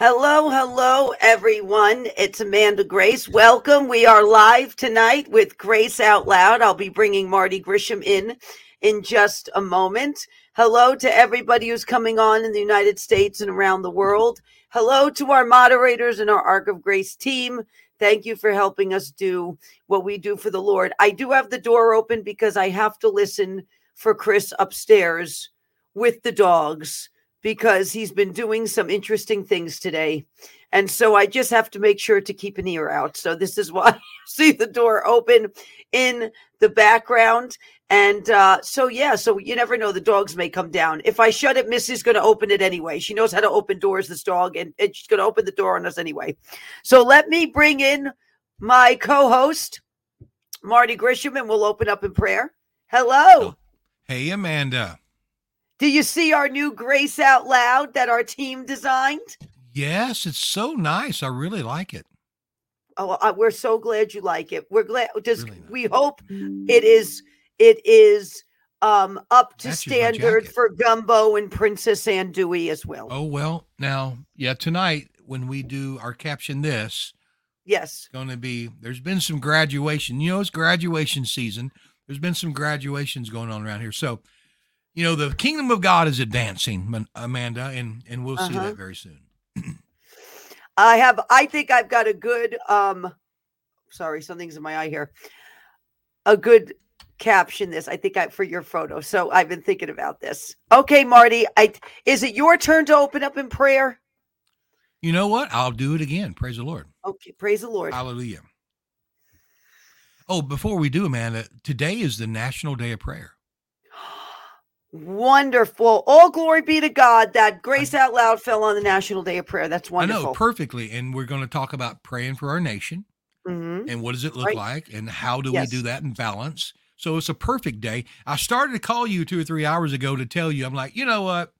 Hello, hello, everyone. It's Amanda Grace. Welcome. We are live tonight with Grace Out Loud. I'll be bringing Marty Grisham in in just a moment. Hello to everybody who's coming on in the United States and around the world. Hello to our moderators and our Ark of Grace team. Thank you for helping us do what we do for the Lord. I do have the door open because I have to listen for Chris upstairs with the dogs because he's been doing some interesting things today. And so I just have to make sure to keep an ear out. So this is why you see the door open in the background. And uh, so, yeah, so you never know. The dogs may come down. If I shut it, Missy's going to open it anyway. She knows how to open doors, this dog, and, and she's going to open the door on us anyway. So let me bring in my co host, Marty Grisham, and we'll open up in prayer. Hello. Hey, Amanda. Do you see our new Grace Out Loud that our team designed? Yes, it's so nice. I really like it. Oh, uh, we're so glad you like it. We're glad. Just Really nice. we hope it is it is um up to standard for Gumbo and Princess Andouille as well. Oh, well, now, yeah, tonight when we do our caption this, Yes. going to be there's been some graduation. You know, it's graduation season. There's been some graduations going on around here. So, you know, the kingdom of God is advancing, Amanda, and and we'll see Uh-huh. that very soon. I have I think I've got a good um sorry, something's in my eye here. A good caption this. I think I for your photo. So I've been thinking about this. Okay, Marty, I is it your turn to open up in prayer? You know what? I'll do it again. Praise the Lord. Okay, praise the Lord. Hallelujah. Oh, before we do, Amanda, today is the National Day of Prayer. Wonderful. All glory be to God that Grace Out Loud fell on the National Day of Prayer. That's wonderful. I know perfectly. And we're going to talk about praying for our nation. Mhm. and what does it look Right. like and how do Yes. we do that in balance so it's a perfect day i started to call you two or three hours ago to tell you i'm like you know what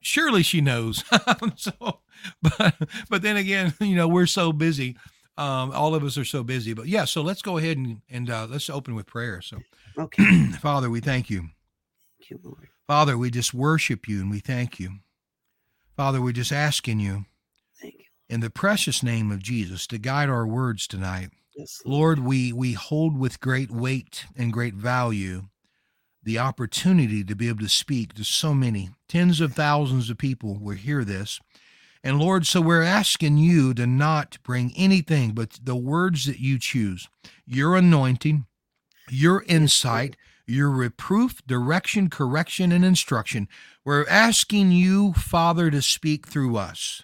surely she knows so but but then again you know we're so busy um all of us are so busy but yeah so let's go ahead and and uh, let's open with prayer so Okay. father we thank you Thank you, Lord. father we just worship you and we thank you father we're just asking you Thank you. in the precious name of jesus to guide our words tonight Yes, Lord, we, we hold with great weight and great value the opportunity to be able to speak to so many, tens of thousands of people will hear this. And Lord, so we're asking you to not bring anything but the words that you choose, your anointing, your insight, your reproof, direction, correction, and instruction. We're asking you, Father, to speak through us.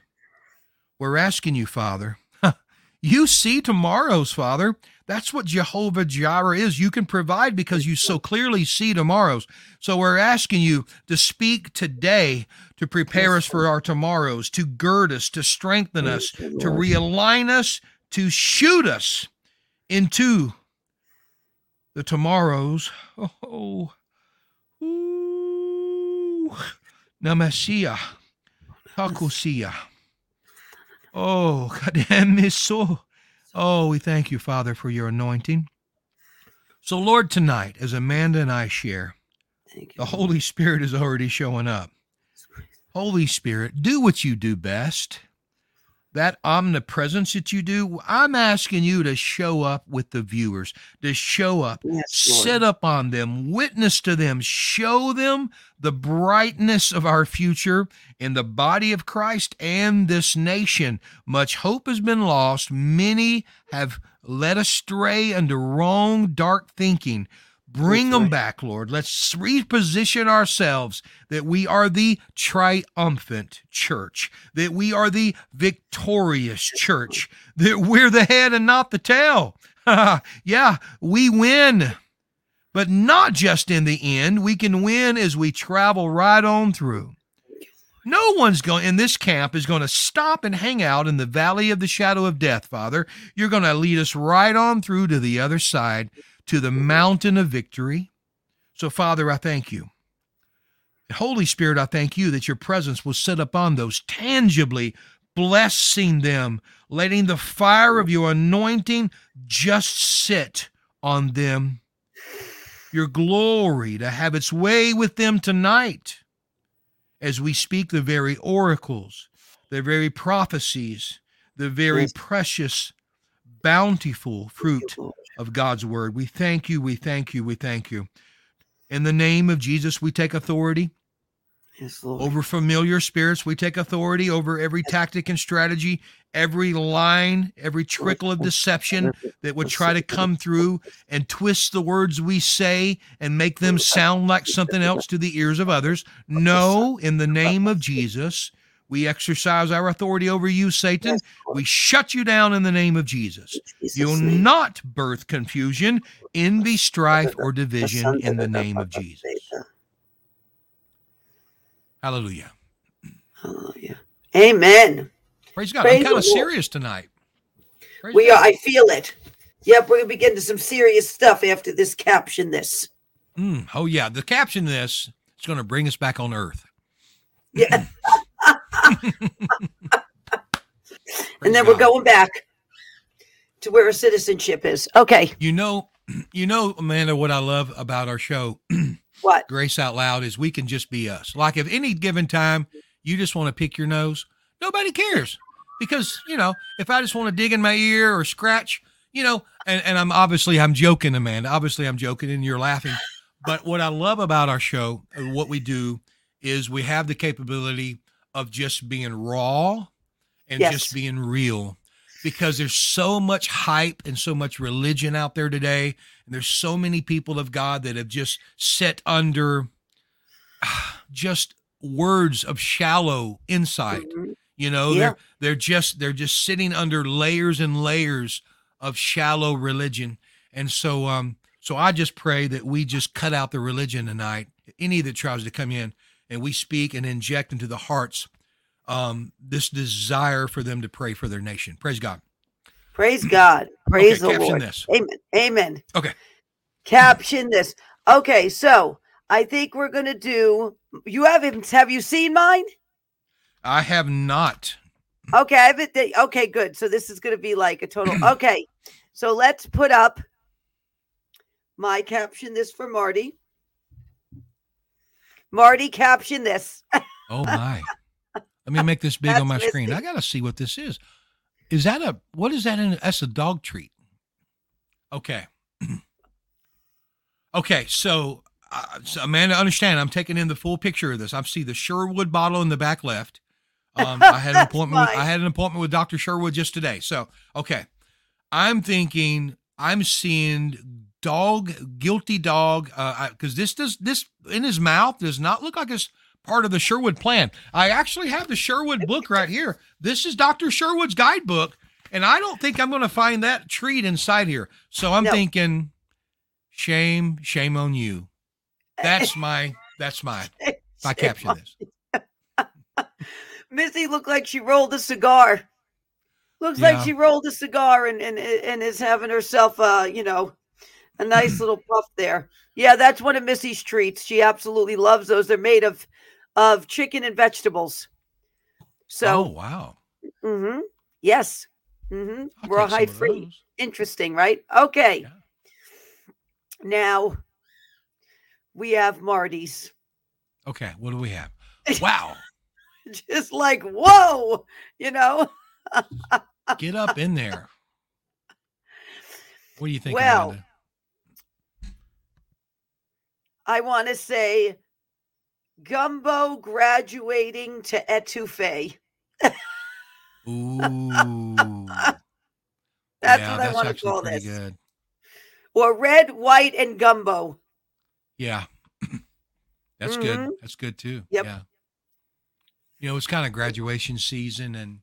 We're asking you, Father, you see tomorrow's, Father. That's what Jehovah Jireh is. You can provide because you so clearly see tomorrow's. So we're asking you to speak today to prepare us for our tomorrows, to gird us, to strengthen us, to realign us, to shoot us into the tomorrows. Oh, ooh, Namasia, Takusia. Oh, Kademiso. Oh, we thank you, Father, for your anointing. So, Lord, tonight, as Amanda and I share, Thank you. the Holy Spirit is already showing up. Holy Spirit, do what you do best. That omnipresence that you do, I'm asking you to show up with the viewers, to show up, Yes, sit up on them, witness to them, show them the brightness of our future in the body of Christ and this nation. Much hope has been lost. Many have led astray under wrong, dark thinking. Bring That's them right. back, Lord. Let's reposition ourselves that we are the triumphant church, that we are the victorious church, that we're the head and not the tail. yeah, we win, but not just in the end. We can win as we travel right on through. No one's going in this camp is going to stop and hang out in the valley of the shadow of death, Father. You're going to lead us right on through to the other side, to the mountain of victory. So, Father, I thank you. Holy Spirit, I thank you that your presence will sit upon those tangibly, blessing them, letting the fire of your anointing just sit on them. Your glory to have its way with them tonight as we speak the very oracles the very prophecies, the very precious, bountiful fruit. Of God's word. We thank you, we thank you, we thank you. In the name of Jesus, we take authority Yes, Lord. over familiar spirits. We take authority over every tactic and strategy, every line, every trickle of deception that would try to come through and twist the words we say and make them sound like something else to the ears of others. No, in the name of Jesus, we exercise our authority over you, Satan. Yes, We shut you down in the name of Jesus. Jesus' You'll name. not birth confusion, envy, strife, or division in the name of Jesus. Hallelujah. Hallelujah. Amen. Praise God. Praise I'm kind of serious tonight. Praise We God. are. I feel it. Yep, we're gonna be getting to some serious stuff after this caption. This. Mm, oh yeah, the caption this is going to bring us back on Earth. Yeah. And then we're going back to where citizenship is. Okay. You know, you know, Amanda, what I love about our show, What? Grace Out Loud, is we can just be us. Like if any given time you just want to pick your nose, nobody cares because you know if I just want to dig in my ear or scratch, you know, and and I'm obviously I'm joking, Amanda. Obviously I'm joking, and you're laughing. But what I love about our show, uh, what we do, is we have the capability of just being raw and Yes. just being real because there's so much hype and so much religion out there today and there's so many people of god that have just set under just words of shallow insight Mhm. you know Yeah. they're they're just they're just sitting under layers and layers of shallow religion and so um so i just pray that we just cut out the religion tonight any that tries to come in and we speak and inject into the hearts um this desire for them to pray for their nation praise god Praise God. Praise okay, the caption Lord. this Amen. Amen. Okay. Caption this. Okay, so I think we're gonna do. You haven't? Have you seen mine? i have not Okay, I haven't. Okay, good. So this is gonna be like a total. Okay, so let's put up my caption this for Marty. Marty, caption this. oh my. Let me make this big on my screen. I gotta see what this is. Is that a what is that in that's a dog treat? Okay. Okay so, uh, so amanda understand i'm taking in the full picture of this. I see the sherwood bottle in the back left. Um, i had an appointment with, i had an appointment with dr sherwood just today. So okay. I'm thinking i'm seeing dog guilty dog uh because this does this in his mouth does not look like it's part of the sherwood plan. I actually have the sherwood book right here. This is dr sherwood's guidebook and i don't think i'm going to find that treat inside here. So i'm No. thinking shame shame on you. That's my that's my my caption this Missy looked like she rolled a cigar. Looks like she rolled a cigar and and and is having herself uh, you know, a nice little puff there. Yeah, that's one of Missy's treats. She absolutely loves those. They're made of of chicken and vegetables. So, oh wow mhm. yes. Mm-hmm. Raw take high free. Interesting, right? Okay. Yeah. Now we have Marty's. okay what do we have wow Just like, whoa, you know. get up in there what do you think Well, Amanda? I want to say Gumbo graduating to etouffee. Ooh. That's yeah, what I want to call this. good. Or red, white, and gumbo. Yeah. That's Mhm. good. That's good too. Yep. Yeah. You know, it's kind of graduation season and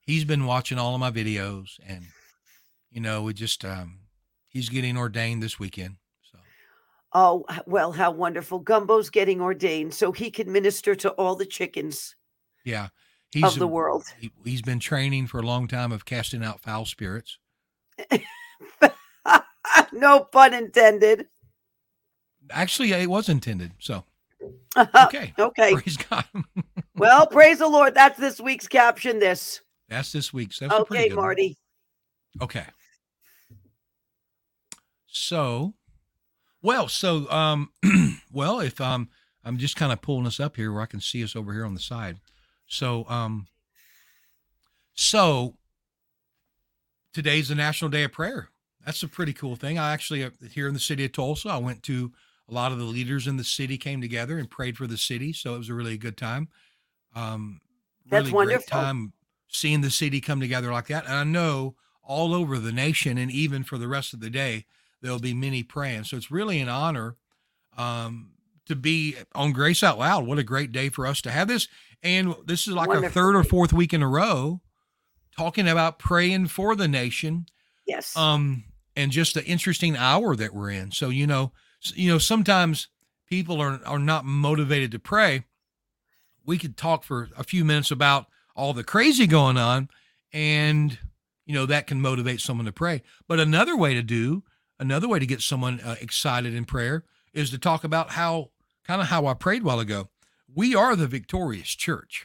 he's been watching all of my videos and you know, we just um he's getting ordained this weekend. Oh, well, how wonderful. Gumbo's getting ordained so he can minister to all the chickens yeah. He's of the world. he, he's been training for a long time of casting out foul spirits. no pun intended. Actually, it was intended. So uh-huh. okay. okay. Praise God. Well, praise the Lord. That's this week's caption. This. That's this week's. That's a pretty Okay, good one. Marty. Okay. So, well, so um, well, if um, I'm just kind of pulling us up here where I can see us over here on the side. So um, So today's the National Day of Prayer. That's a pretty cool thing. I actually, uh, here in the city of Tulsa, I went to a lot of the leaders in the city came together and prayed for the city. So it was a really good time. Um, That's really wonderful. great time seeing the city come together like that. And I know all over the nation and even for the rest of the day, there'll be many praying. So it's really an honor um, to be on Grace Out Loud. What a great day for us to have this. And this is like our Wonderful third or fourth week in a row talking about praying for the nation Yes. um and just the interesting hour that we're in so you know you know sometimes people are are not motivated to pray we could talk for a few minutes about all the crazy going on and you know that can motivate someone to pray but another way to do another way to get someone uh, excited in prayer is to talk about how kind of how I prayed a while ago we are the victorious church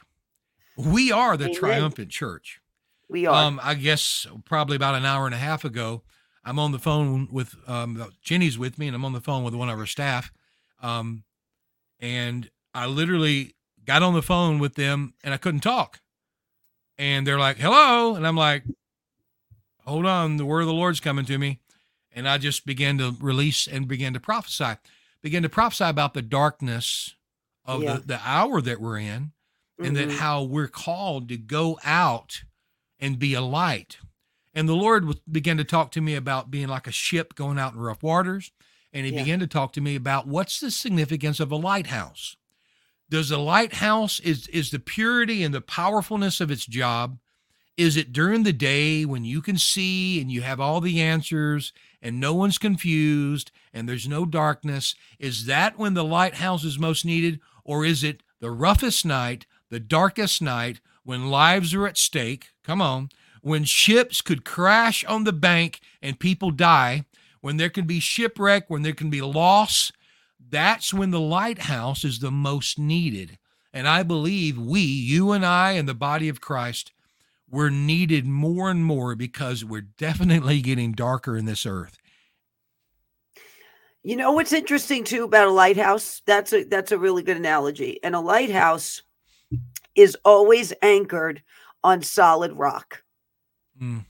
we are the Amen. triumphant church we are. um, I guess probably about an hour and a half ago, I'm on the phone with um, Jenny's with me, and I'm on the phone with one of her staff. Um, and I literally got on the phone with them, and I couldn't talk. And they're like, "Hello," and I'm like, "Hold on, the word of the Lord's coming to me." And I just began to release and began to prophesy, began to prophesy about the darkness of Yeah. the, the hour that we're in, and that Mhm. how we're called to go out and be a light. And the Lord began to talk to me about being like a ship going out in rough waters. And he Yeah. began to talk to me about what's the significance of a lighthouse. Does a lighthouse is is the purity and the powerfulness of its job? Is it during the day when you can see and you have all the answers and no one's confused and there's no darkness? Is that when the lighthouse is most needed? Or is it the roughest night, the darkest night when lives are at stake? Come on. When ships could crash on the bank and people die, when there can be shipwreck, when there can be loss, that's when the lighthouse is the most needed. And I believe we, you and I, and the body of Christ, we're needed more and more because we're definitely getting darker in this earth. You know what's interesting too about a lighthouse? That's a that's a really good analogy. And a lighthouse is always anchored on solid rock. Mm,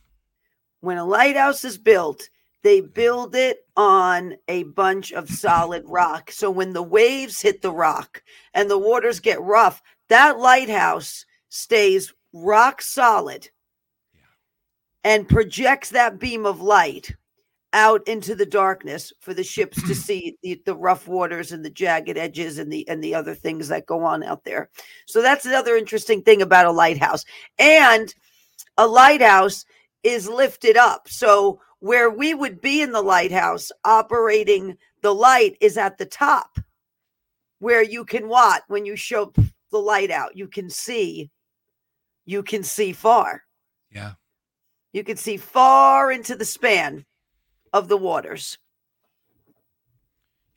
When a lighthouse is built, they build it on a bunch of solid rock. So when the waves hit the rock and the waters get rough, that lighthouse stays rock solid Yeah. and projects that beam of light out into the darkness for the ships to see the, the rough waters and the jagged edges and the and the other things that go on out there. So that's another interesting thing about a lighthouse. And a lighthouse is lifted up. So where we would be in the lighthouse operating the light is at the top where you can what when you show the light out you can see you can see far yeah. you can see far into the span of the waters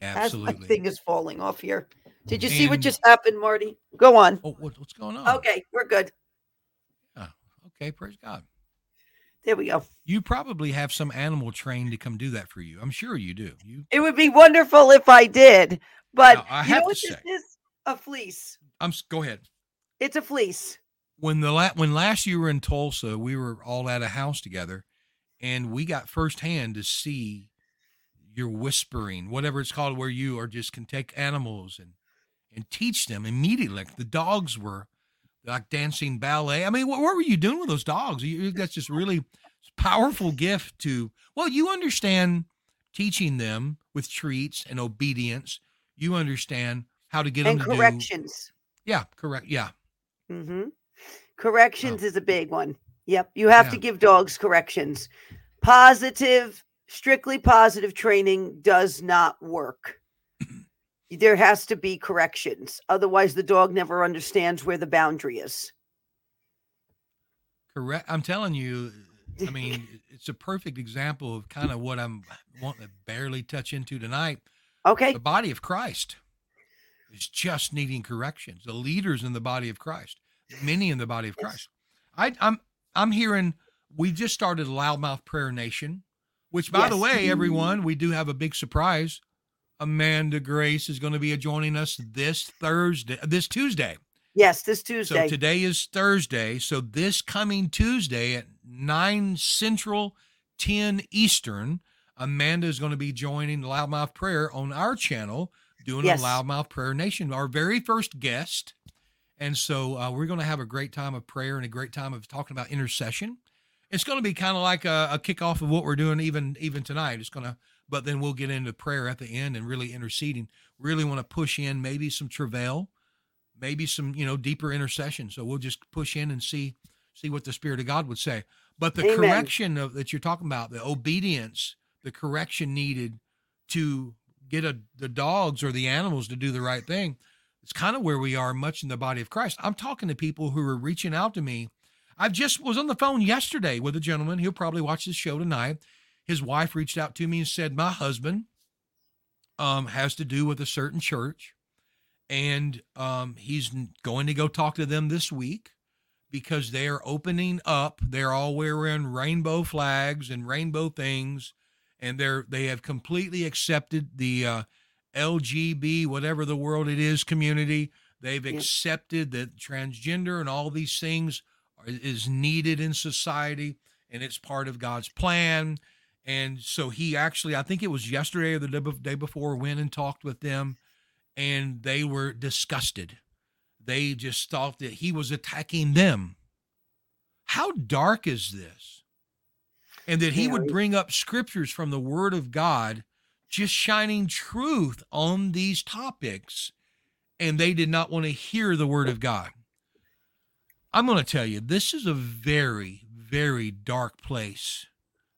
as my Absolutely. thing is falling off here did you see what just happened marty go on oh, what, what's going on? okay we're good Okay, praise God. there we go You probably have some animal trained to come do that for you. I'm sure you do. You, it would be wonderful if i did but Now, I you know to what say- this is a fleece I'm. Go ahead. it's a fleece when the la- when last you were in Tulsa, we were all at a house together, and we got firsthand to see your whispering, whatever it's called, where you are just can take animals and and teach them immediately. Like the dogs were like dancing ballet. I mean, what, what were you doing with those dogs? You, that's just really powerful gift to. Well, you understand teaching them with treats and obedience. You understand how to get and them to do. corrections Yeah, correct. Yeah, hmm Corrections oh. is a big one. Yep. You have to give dogs corrections. Positive, strictly positive training does not work. there has to be corrections. Otherwise, the dog never understands where the boundary is. Correct. I'm telling you, I mean, it's a perfect example of kind of what I'm wanting to barely touch into tonight. Okay. The body of Christ is just needing corrections. The leaders in the body of Christ, many in the body of Christ. I, I'm I'm hearing we just started Loudmouth Prayer Nation, which by the way, everyone, we do have a big surprise. Amanda Grace is going to be joining us this Thursday, this Tuesday. Yes, this Tuesday. So today is Thursday. So this coming Tuesday at 9 Central, 10 Eastern, Amanda is going to be joining Loudmouth Prayer on our channel doing Yes. a Loudmouth Prayer Nation, our very first guest. And so uh, we're going to have a great time of prayer and a great time of talking about intercession. It's going to be kind of like a, a kickoff of what we're doing even even tonight. It's going to, but then we'll get into prayer at the end and really interceding. Really want to push in maybe some travail, maybe some you know deeper intercession. So we'll just push in and see see what the Spirit of God would say. But the Amen. correction of, that you're talking about, the obedience, the correction needed to get a, the dogs or the animals to do the right thing. It's kind of where we are much in the body of Christ. I'm talking to people who are reaching out to me. I just was on the phone yesterday with a gentleman. He'll probably watch this show tonight. His wife reached out to me and said, "My husband um, has to do with a certain church, and um, he's going to go talk to them this week because they are opening up. They're all wearing rainbow flags and rainbow things, and they're they have completely accepted the uh, LGB whatever the world it is community. They've Yeah. accepted that transgender and all these things are, is needed in society, and it's part of God's plan." And so he actually, I think it was yesterday or the day before, went and talked with them, and they were disgusted. They just thought that he was attacking them. How dark is this? And that he would bring up scriptures from the Word of God, just shining truth on these topics, and they did not want to hear the Word of God. I'm going to tell you, this is a very, very dark place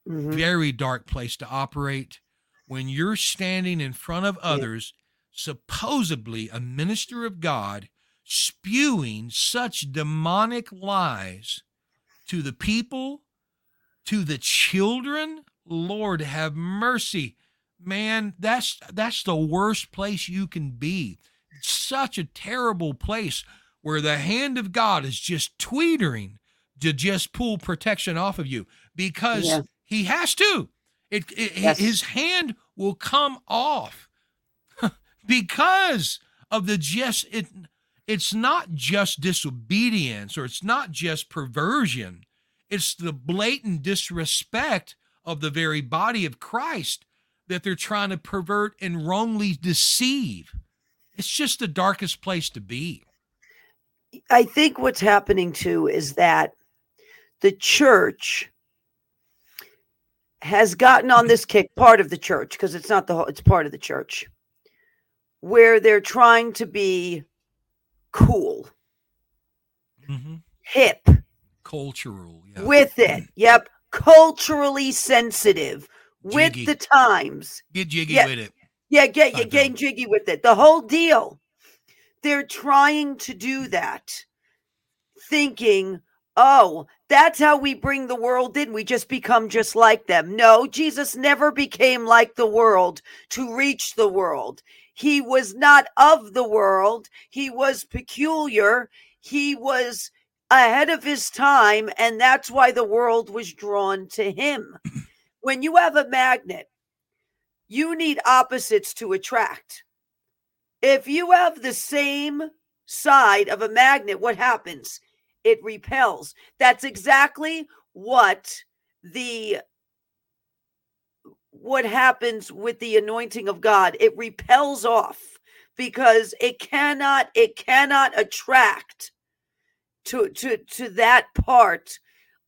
Mhm. very dark place to operate when you're standing in front of others, supposedly a minister of God, spewing such demonic lies to the people, to the children. Lord, have mercy. Man, that's that's the worst place you can be. Such a terrible place where the hand of God is just tweetering to just pull protection off of you because Yeah. he has to. It, it Yes. his hand will come off because of the just it it's not just disobedience or it's not just perversion. It's the blatant disrespect of the very body of Christ that they're trying to pervert and wrongly deceive. It's just the darkest place to be. I think what's happening too is that the church has gotten on this kick, part of the church, because it's not the whole, it's part of the church, where they're trying to be cool, Mm-hmm. hip Cultural, yeah. with it. Yep. Culturally sensitive with Jiggy. the times. Get jiggy Yeah. with it. Yeah, get you getting jiggy with it. The whole deal. They're trying to do that, thinking, oh, that's how we bring the world in. We just become just like them. No, Jesus never became like the world to reach the world. He was not of the world. He was peculiar. He was ahead of his time, and that's why the world was drawn to him. When you have a magnet, you need opposites to attract. If you have the same side of a magnet, what happens? It repels. That's exactly what the what happens with the anointing of God. It repels off because it cannot it cannot attract to to to that part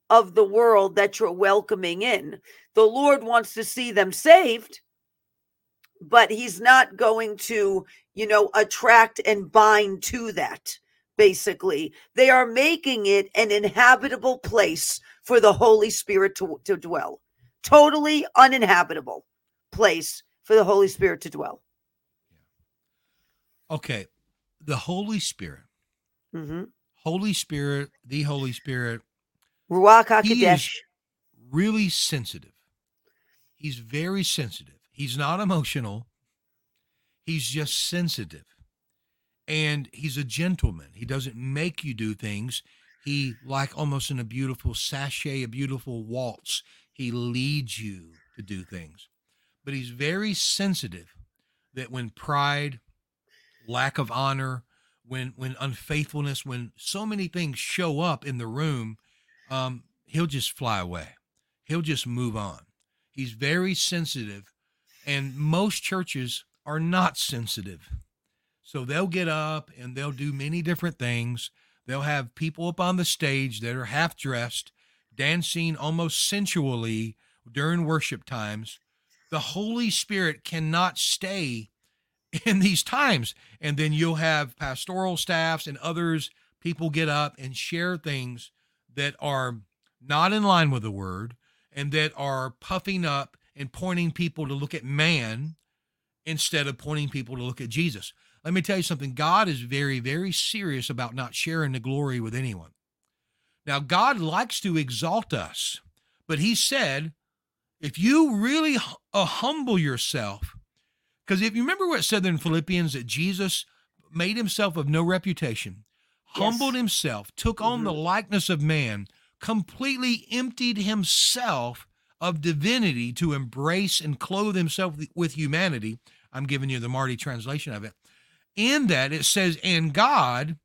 of the world that you're welcoming in. The Lord wants to see them saved, but he's not going to, you know, attract and bind to that. Basically, they are making it an inhabitable place for the Holy Spirit to, to dwell. Totally uninhabitable place for the Holy Spirit to dwell. Okay. The Holy Spirit. hmm Holy Spirit, the Holy Spirit, Ruach He HaKodesh. is- really sensitive. He's very sensitive. He's not emotional. He's just sensitive. And he's a gentleman. He doesn't make you do things. He, like almost in a beautiful sachet, a beautiful waltz, he leads you to do things. But he's very sensitive that when pride, lack of honor, when when unfaithfulness, when so many things show up in the room, um, he'll just fly away. He'll just move on. He's very sensitive, and most churches are not sensitive. So they'll get up and they'll do many different things. They'll have people up on the stage that are half dressed, dancing almost sensually during worship times. The Holy Spirit cannot stay in these times. And then you'll have pastoral staffs and others, people get up and share things that are not in line with the word and that are puffing up and pointing people to look at man instead of pointing people to look at Jesus. Let me tell you something God is very, very serious about not sharing the glory with anyone. Now, God likes to exalt us, but He said, if you really uh, humble yourself, because if you remember what it said in Philippians that Jesus made himself of no reputation, yes. humbled himself, took mm-hmm. on the mm-hmm. likeness of man, completely emptied himself of divinity to embrace and clothe himself with humanity. I'm giving you the Marty translation of it. In that it says, and God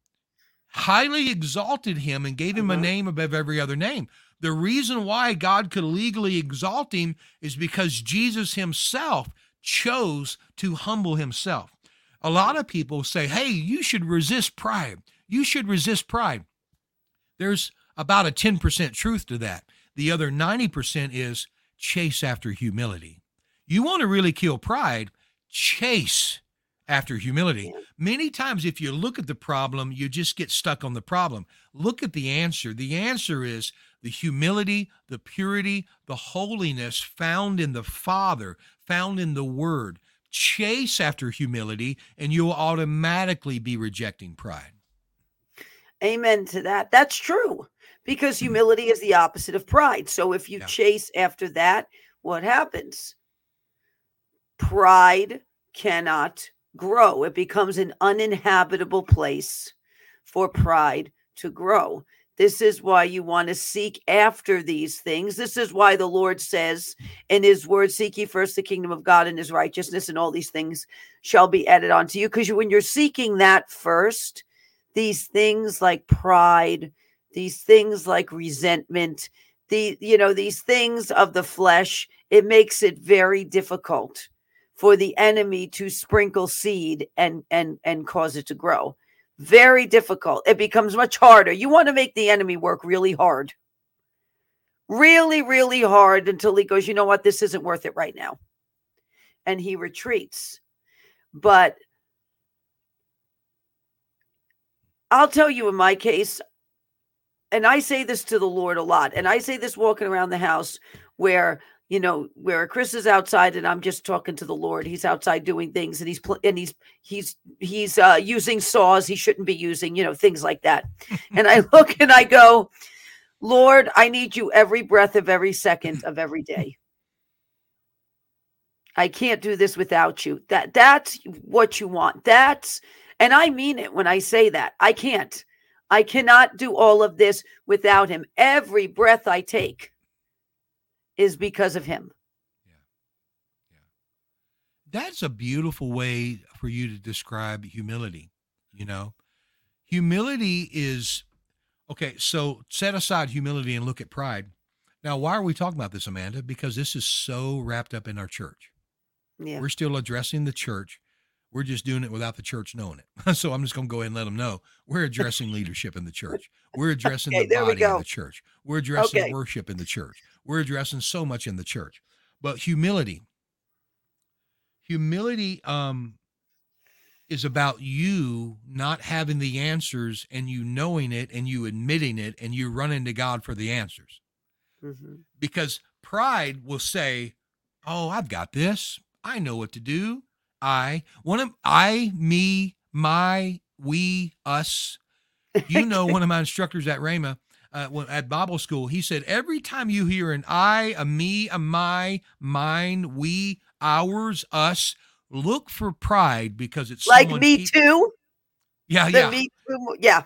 highly exalted him and gave him a mm-hmm. name above every other name. The reason why God could legally exalt him is because Jesus himself chose to humble himself. A lot of people say, hey, you should resist pride. You should resist pride. There's about a 10% truth to that. The other 90% is chase after humility. You want to really kill pride, chase after humility. Many times, if you look at the problem, you just get stuck on the problem. Look at the answer. The answer is the humility, the purity, the holiness found in the Father, found in the Word. Chase after humility, and you'll automatically be rejecting pride. Amen to that. That's true because humility is the opposite of pride. So if you yeah. chase after that, what happens? Pride cannot grow, it becomes an uninhabitable place for pride to grow. This is why you want to seek after these things. This is why the Lord says in his word, Seek ye first the kingdom of God and his righteousness, and all these things shall be added onto you. Because when you're seeking that first, these things like pride, these things like resentment, the you know, these things of the flesh, it makes it very difficult for the enemy to sprinkle seed and and and cause it to grow very difficult. It becomes much harder. You want to make the enemy work really hard. Really, really hard until he goes, you know what, this isn't worth it right now. And he retreats. But I'll tell you in my case, and I say this to the Lord a lot, and I say this walking around the house where you know where chris is outside and i'm just talking to the lord. He's outside doing things and he's pl- and he's he's he's uh using saws he shouldn't be using you know things like that. And i look and i go lord i need you every breath of every second of every day. I can't do this without you. That that's what you want. That's and i mean it when i say that. I can't i cannot do all of this without him every breath i take is because of him. Yeah. Yeah. That's a beautiful way for you to describe humility, you know. Humility is okay, so set aside humility and look at pride. Now, why are we talking about this, Amanda? Because this is so wrapped up in our church. Yeah. We're still addressing the church. We're just doing it without the church knowing it. so I'm just going to go ahead and let them know we're addressing leadership in the church. We're addressing okay, the body in the church. We're addressing okay. worship in the church. We're addressing so much in the church. But humility, humility um, is about you not having the answers and you knowing it and you admitting it and you running to God for the answers. Mm-hmm. Because pride will say, "Oh, I've got this. I know what to do. I one of I, me, my, we, us." You know, one of my instructors at Rhema uh, at Bible school, he said, every time you hear an I, a me, a my, mine, we, ours, us, look for pride because it's like me keep, too. Yeah, the yeah, me too, yeah,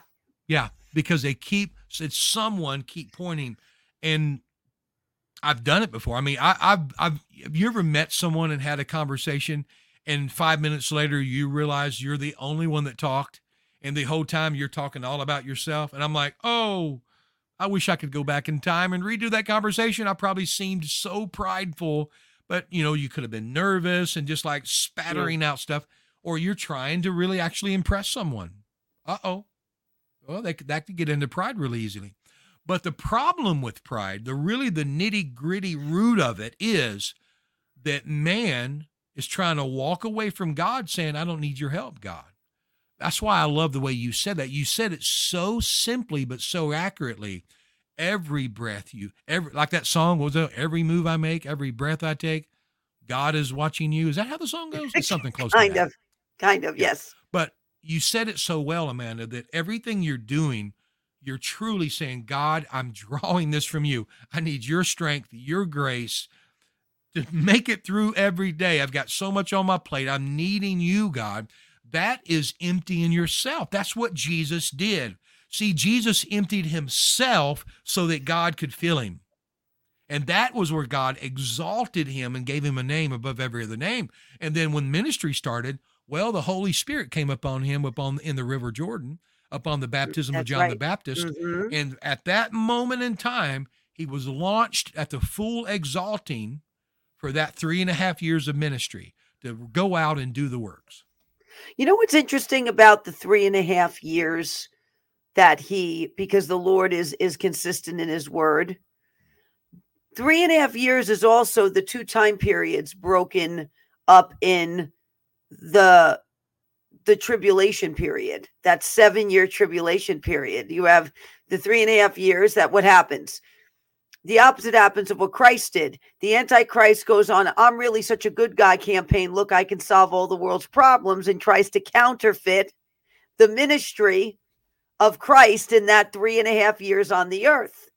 yeah. Because they keep it's someone keep pointing, and I've done it before. I mean, I, I've I've have you ever met someone and had a conversation, and five minutes later you realize you're the only one that talked, and the whole time you're talking all about yourself. And I'm like, oh, I wish I could go back in time and redo that conversation. I probably seemed so prideful, but you know, you could have been nervous and just like spattering yeah. out stuff, or you're trying to really actually impress someone. Uh oh. Well, they, that could get into pride really easily. But the problem with pride, the really the nitty gritty root of it is that man is trying to walk away from God saying, I don't need your help, God. That's why I love the way you said that. You said it so simply, but so accurately. Every breath you, every like that song was? Every move I make, every breath I take, God is watching you. Is that how the song goes? It's something close kind to of, kind of, yes. But you said it so well, Amanda, that everything you're doing, you're truly saying, God, I'm drawing this from you. I need your strength, your grace to make it through every day. I've got so much on my plate. I'm needing you, God. That is emptying yourself. That's what Jesus did. See, Jesus emptied himself so that God could fill him. And that was where God exalted him and gave him a name above every other name. And then when ministry started, well, the Holy Spirit came upon him upon in the River Jordan, upon the baptism That's of John right. the Baptist. Mm-hmm. And at that moment in time, he was launched at the full exalting for that three and a half years of ministry to go out and do the works. You know what's interesting about the three and a half years that he, because the Lord is is consistent in His word. Three and a half years is also the two time periods broken up in the the tribulation period that seven year tribulation period you have the three and a half years that what happens the opposite happens of what Christ did. The Antichrist goes on, I'm really such a good guy campaign. Look, I can solve all the world's problems and tries to counterfeit the ministry of Christ in that three and a half years on the earth.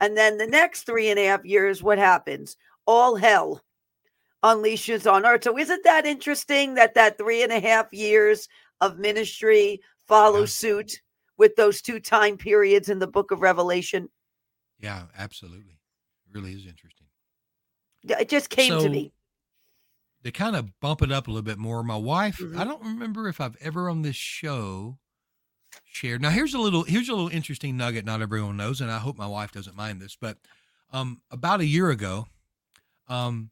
And then the next three and a half years, what happens? All hell unleashes on earth. So isn't that interesting that that three and a half years of ministry follow suit with those two time periods in the book of Revelation? Yeah, absolutely. It really is interesting. It just came so, to me. To kind of bump it up a little bit more, my wife, mm-hmm. I don't remember if I've ever on this show shared. Now here's a little here's a little interesting nugget not everyone knows, and I hope my wife doesn't mind this, but um about a year ago, um,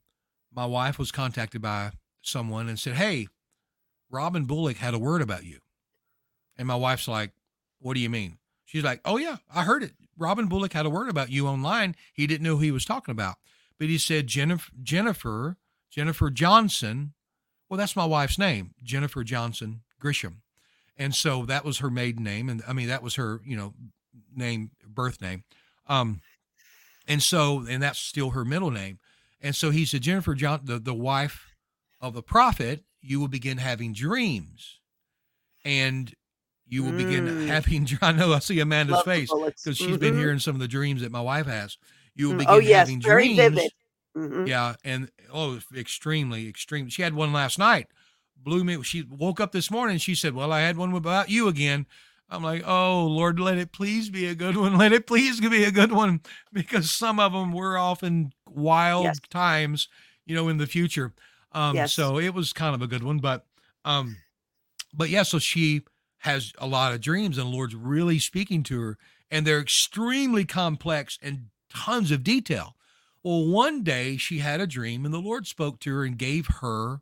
my wife was contacted by someone and said, Hey, Robin Bullock had a word about you. And my wife's like, What do you mean? She's like, Oh yeah, I heard it. Robin Bullock had a word about you online. He didn't know who he was talking about, but he said Jennifer, Jennifer, Jennifer Johnson. Well, that's my wife's name, Jennifer Johnson Grisham, and so that was her maiden name, and I mean that was her, you know, name, birth name, um, and so and that's still her middle name, and so he said Jennifer John, the the wife of the prophet, you will begin having dreams, and you will begin mm. having. I know I see Amanda's Love face because she's mm-hmm. been hearing some of the dreams that my wife has. You will mm, begin oh, yes, having very dreams. Vivid. Mm-hmm. Yeah, and oh, extremely, extreme. She had one last night. Blew me. She woke up this morning. she said, "Well, I had one about you again." I'm like, "Oh Lord, let it please be a good one. Let it please be a good one," because some of them were often wild yes. times, you know, in the future. Um, yes. So it was kind of a good one, but, um, but yeah. So she has a lot of dreams and the Lord's really speaking to her and they're extremely complex and tons of detail. Well, one day she had a dream and the Lord spoke to her and gave her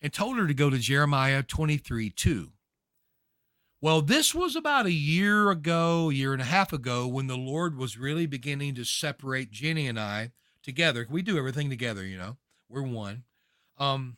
and told her to go to Jeremiah 23 2. Well, this was about a year ago, a year and a half ago, when the Lord was really beginning to separate Jenny and I together. We do everything together, you know, we're one, um,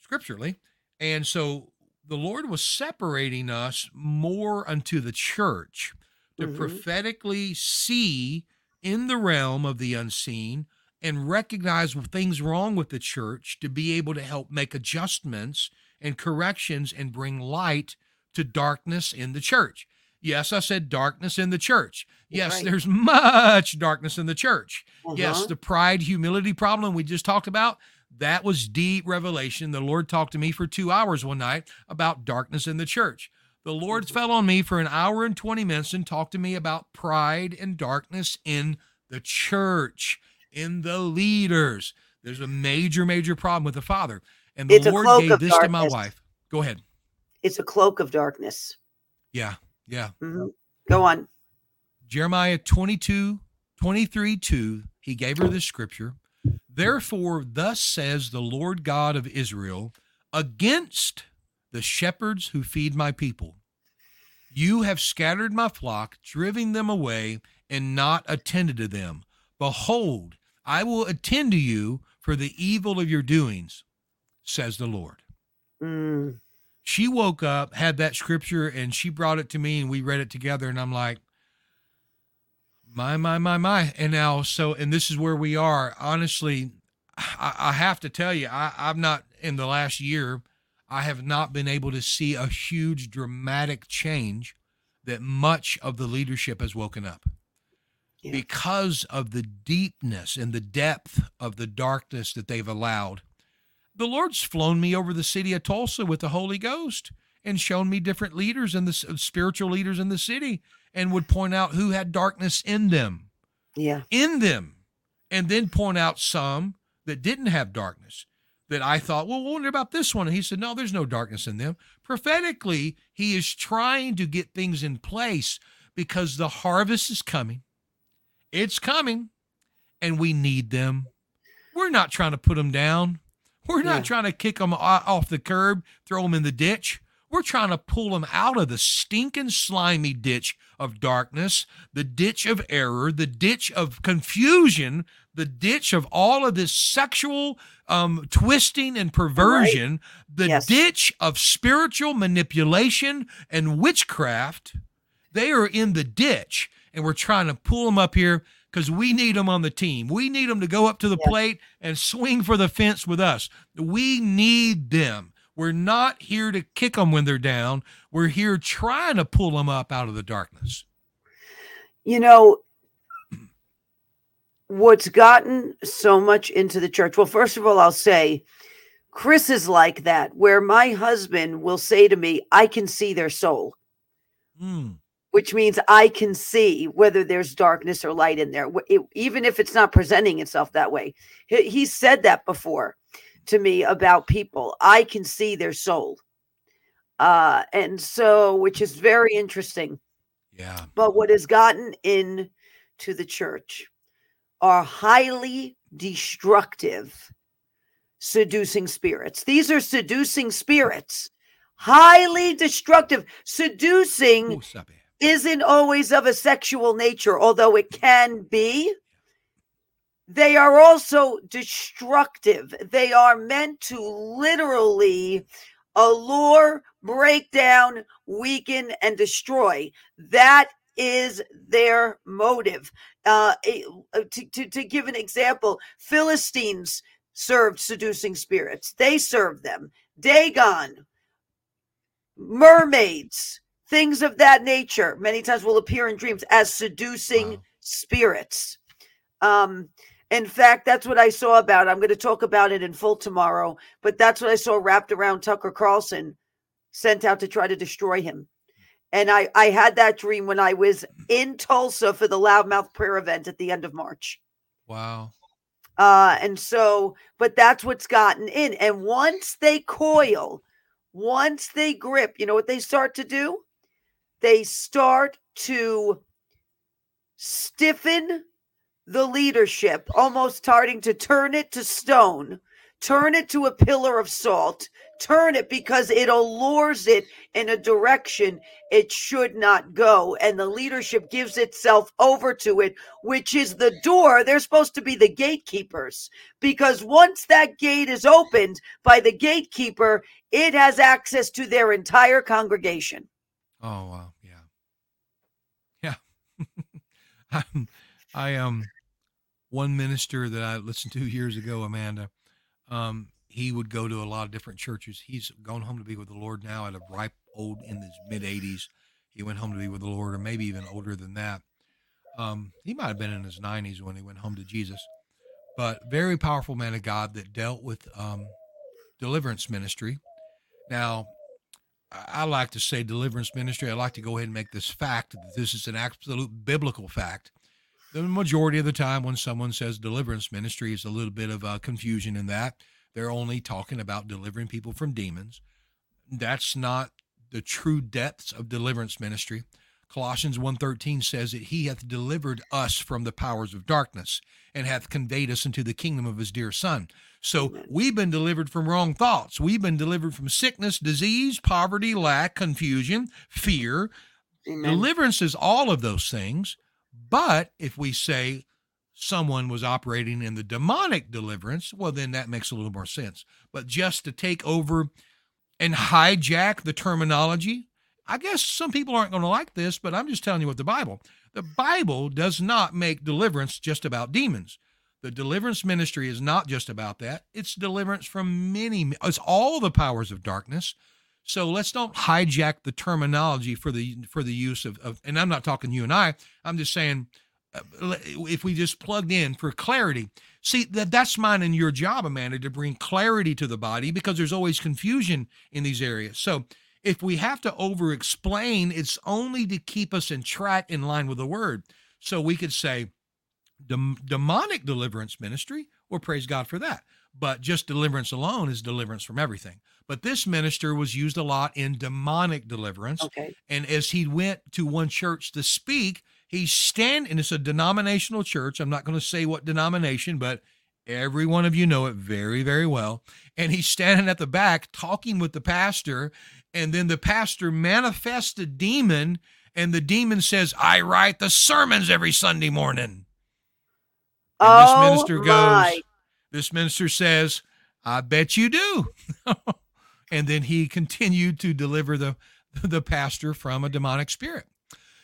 scripturally. And so the Lord was separating us more unto the church to mm-hmm. prophetically see in the realm of the unseen and recognize things wrong with the church to be able to help make adjustments and corrections and bring light to darkness in the church. Yes, I said darkness in the church. Yes, right. there's much darkness in the church. Uh-huh. Yes, the pride, humility problem we just talked about, that was deep revelation. The Lord talked to me for two hours one night about darkness in the church. The Lord mm-hmm. fell on me for an hour and 20 minutes and talked to me about pride and darkness in the church, in the leaders. There's a major, major problem with the Father. And the it's Lord gave this darkness. to my wife. Go ahead. It's a cloak of darkness. Yeah, yeah. Mhm. Go on. Jeremiah 22, 23, 2, he gave her this scripture. Therefore, thus says the Lord God of Israel against the shepherds who feed my people. You have scattered my flock, driven them away, and not attended to them. Behold, I will attend to you for the evil of your doings, says the Lord. Mm, She woke up, had that scripture, and she brought it to me, and we read it together. And I'm like, my, my, my, my. And now, so, and this is where we are. Honestly, I, I have to tell you, I, I've not, in the last year, I have not been able to see a huge dramatic change that much of the leadership has woken up Yeah. because of the deepness and the depth of the darkness that they've allowed. The Lord's flown me over the city of Tulsa with the Holy Ghost and shown me different leaders and the spiritual leaders in the city and would point out who had darkness in them yeah. in them and then point out some that didn't have darkness that I thought, well, wonder about this one. And he said, no, there's no darkness in them. Prophetically, he is trying to get things in place because the harvest is coming. It's coming and we need them. We're not trying to put them down. We're not Yeah. trying to kick them off the curb, throw them in the ditch. We're trying to pull them out of the stinking, slimy ditch of darkness, the ditch of error, the ditch of confusion, the ditch of all of this sexual um, twisting and perversion, the Yes. ditch of spiritual manipulation and witchcraft. They are in the ditch, and we're trying to pull them up here because we need them on the team. We need them to go up to the Yeah. plate and swing for the fence with us. We need them. We're not here to kick them when they're down. We're here trying to pull them up out of the darkness. You know, what's gotten so much into the church? Well, first of all, I'll say Chris is like that, where my husband will say to me, I can see their soul, Mm, which means I can see whether there's darkness or light in there, it- even if it's not presenting itself that way. He, he said that before to me about people. I can see their soul. Uh, and so, which is very interesting. yeah. But what has gotten in to the church are highly destructive seducing spirits. These are seducing spirits, highly destructive. Seducing Ooh, stop it. isn't always of a sexual nature, although it can be. They are also destructive. They are meant to literally allure, break down, weaken, and destroy. That is their motive. Uh, uh, to, to, to give an example, Philistines served seducing spirits, they served them. Dagon, mermaids, things of that nature, many times will appear in dreams as seducing Wow. spirits. Um, in fact, that's what I saw about. I'm going to talk about it in full tomorrow, but that's what I saw wrapped around Tucker Carlson, sent out to try to destroy him. And I, I had that dream when I was in Tulsa for the Loudmouth Prayer event at the end of March. Wow. Uh, and so, but that's what's gotten in. And once they coil, once they grip, you know what they start to do? They start to stiffen the leadership, almost starting to turn it to stone, turn it to a pillar of salt, turn it because it allures it in a direction it should not go. And the leadership gives itself over to it, which is the door. They're supposed to be the gatekeepers because once that gate is opened by the gatekeeper, it has access to their entire congregation. Oh wow, yeah, yeah. I'm, um, one minister that I listened to years ago, Amanda. Um, he would go to a lot of different churches. He's gone home to be with the Lord now at a ripe old in his mid 80s. He went home to be with the Lord, or maybe even older than that. Um, he might have been in his 90s when he went home to Jesus. But very powerful man of God that dealt with um, deliverance ministry. Now, I I like to say deliverance ministry. I like to go ahead and make this fact that this is an absolute biblical fact. The majority of the time, when someone says deliverance ministry, is a little bit of uh, confusion in that they're only talking about delivering people from demons. That's not the true depths of deliverance ministry. Colossians 1:13 says that he hath delivered us from the powers of darkness and hath conveyed us into the kingdom of his dear son. So we've been delivered from wrong thoughts. We've been delivered from sickness, disease, poverty, lack, confusion, fear. Amen. Deliverance is all of those things. But if we say someone was operating in the demonic deliverance, well, then that makes a little more sense. But just to take over and hijack the terminology, I guess some people aren't going to like this, but I'm just telling you what the Bible. The Bible does not make deliverance just about demons. The deliverance ministry is not just about that. It's deliverance from many, it's all the powers of darkness. So let's don't hijack the terminology for the for the use of, of and I'm not talking you and I. I'm just saying uh, if we just plugged in for clarity. See that that's mine and your job, Amanda, to bring clarity to the body because there's always confusion in these areas. So if we have to over explain, it's only to keep us in track in line with the word. So we could say dem- demonic deliverance ministry, or praise God for that. But just deliverance alone is deliverance from everything. But this minister was used a lot in demonic deliverance. Okay. And as he went to one church to speak, he's standing, it's a denominational church. I'm not going to say what denomination, but every one of you know it very, very well. And he's standing at the back talking with the pastor. And then the pastor manifests a demon, and the demon says, I write the sermons every Sunday morning. And oh, this minister goes. This minister says, I bet you do. and then he continued to deliver the the pastor from a demonic spirit.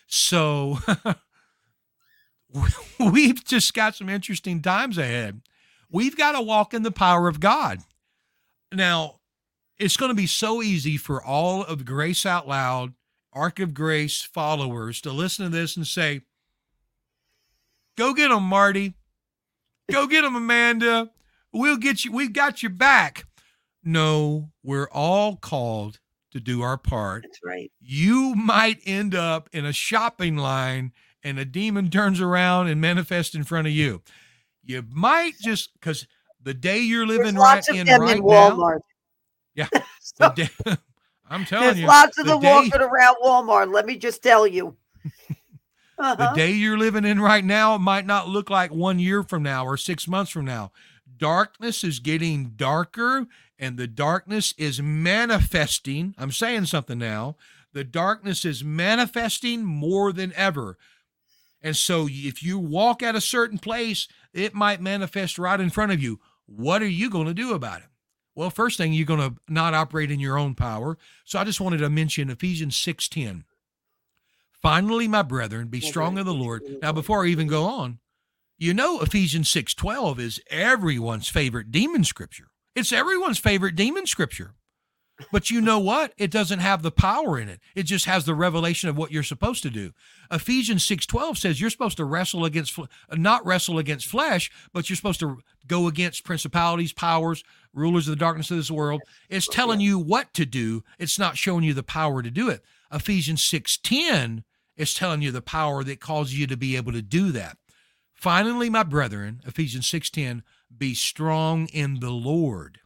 So we've just got some interesting times ahead. We've got to walk in the power of God. Now, it's going to be so easy for all of Grace Out Loud, Ark of Grace followers to listen to this and say, Go get them, Marty. Go get them, Amanda. We'll get you. We've got your back. No, we're all called to do our part. That's right. You might end up in a shopping line and a demon turns around and manifests in front of you. You might just because the day you're There's living right lots of in them right in now. Walmart. Yeah. So, day, I'm telling there's you, lots of the them day- walking around Walmart. Let me just tell you. The Uh-huh. day you're living in right now might not look like one year from now or six months from now. Darkness is getting darker and the darkness is manifesting. I'm saying something now. The darkness is manifesting more than ever. And so if you walk at a certain place, it might manifest right in front of you. What are you going to do about it? Well, first thing, you're going to not operate in your own power. So I just wanted to mention Ephesians 6:10. Finally, my brethren, be strong in the Lord. Now, before I even go on, you know Ephesians 6:12 is everyone's favorite demon scripture. It's everyone's favorite demon scripture. But you know what? It doesn't have the power in it. It just has the revelation of what you're supposed to do. Ephesians 6:12 says you're supposed to wrestle against not wrestle against flesh, but you're supposed to go against principalities, powers, rulers of the darkness of this world. It's telling you what to do. It's not showing you the power to do it. Ephesians 6:10 is telling you the power that causes you to be able to do that. Finally, my brethren, Ephesians 6:10, be strong in the Lord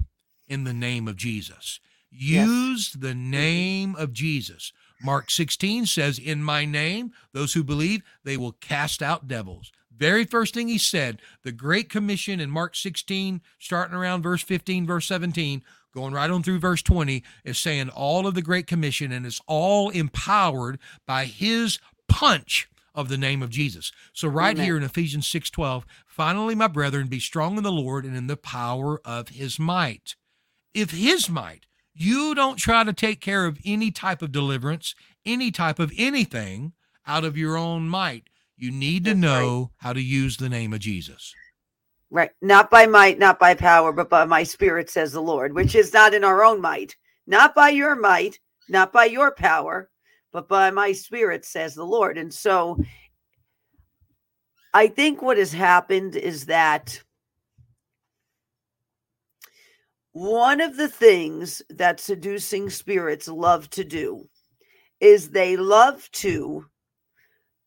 in the name of Jesus. Yes. Use the name of Jesus. Mark 16 says, In my name, those who believe, they will cast out devils. Very first thing he said, the Great Commission in Mark 16, starting around verse 15, verse 17, going right on through verse 20, is saying all of the Great Commission, and it's all empowered by his punch of the name of Jesus. So right Amen. here in Ephesians 6:12, finally my brethren be strong in the Lord and in the power of his might. If his might, you don't try to take care of any type of deliverance, any type of anything out of your own might. You need to That's right. know how to use the name of Jesus. Right. Not by might, not by power, but by my spirit, says the Lord, which is not in our own might, not by your might, not by your power, but by my spirit, says the Lord. And so I think what has happened is that one of the things that seducing spirits love to do is they love to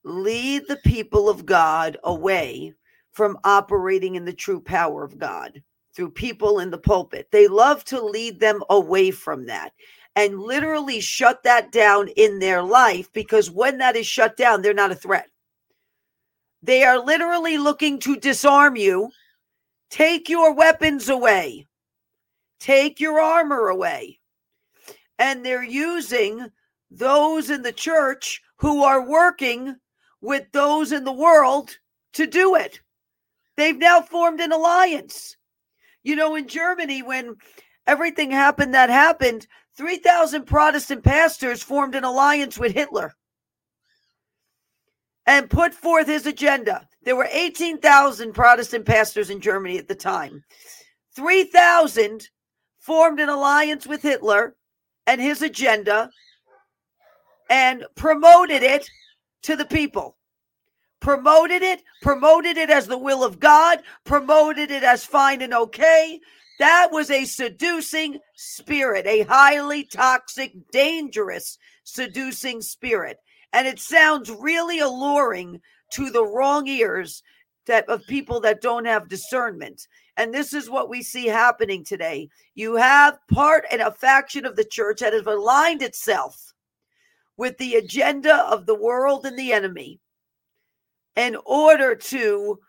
lead the people of God away from operating in the true power of God through people in the pulpit. They love to lead them away from that. and literally shut that down in their life because when that is shut down, they're not a threat. They are literally looking to disarm you, take your weapons away, take your armor away. And they're using those in the church who are working with those in the world to do it. They've now formed an alliance. You know, in Germany, when everything happened that happened, 3,000 Protestant pastors formed an alliance with Hitler and put forth his agenda. There were 18,000 Protestant pastors in Germany at the time. 3,000 formed an alliance with Hitler and his agenda and promoted it to the people. Promoted it, promoted it as the will of God, promoted it as fine and okay. That was a seducing spirit, a highly toxic, dangerous seducing spirit. And it sounds really alluring to the wrong ears that of people that don't have discernment. And this is what we see happening today. You have part and a faction of the church that has aligned itself with the agenda of the world and the enemy in order to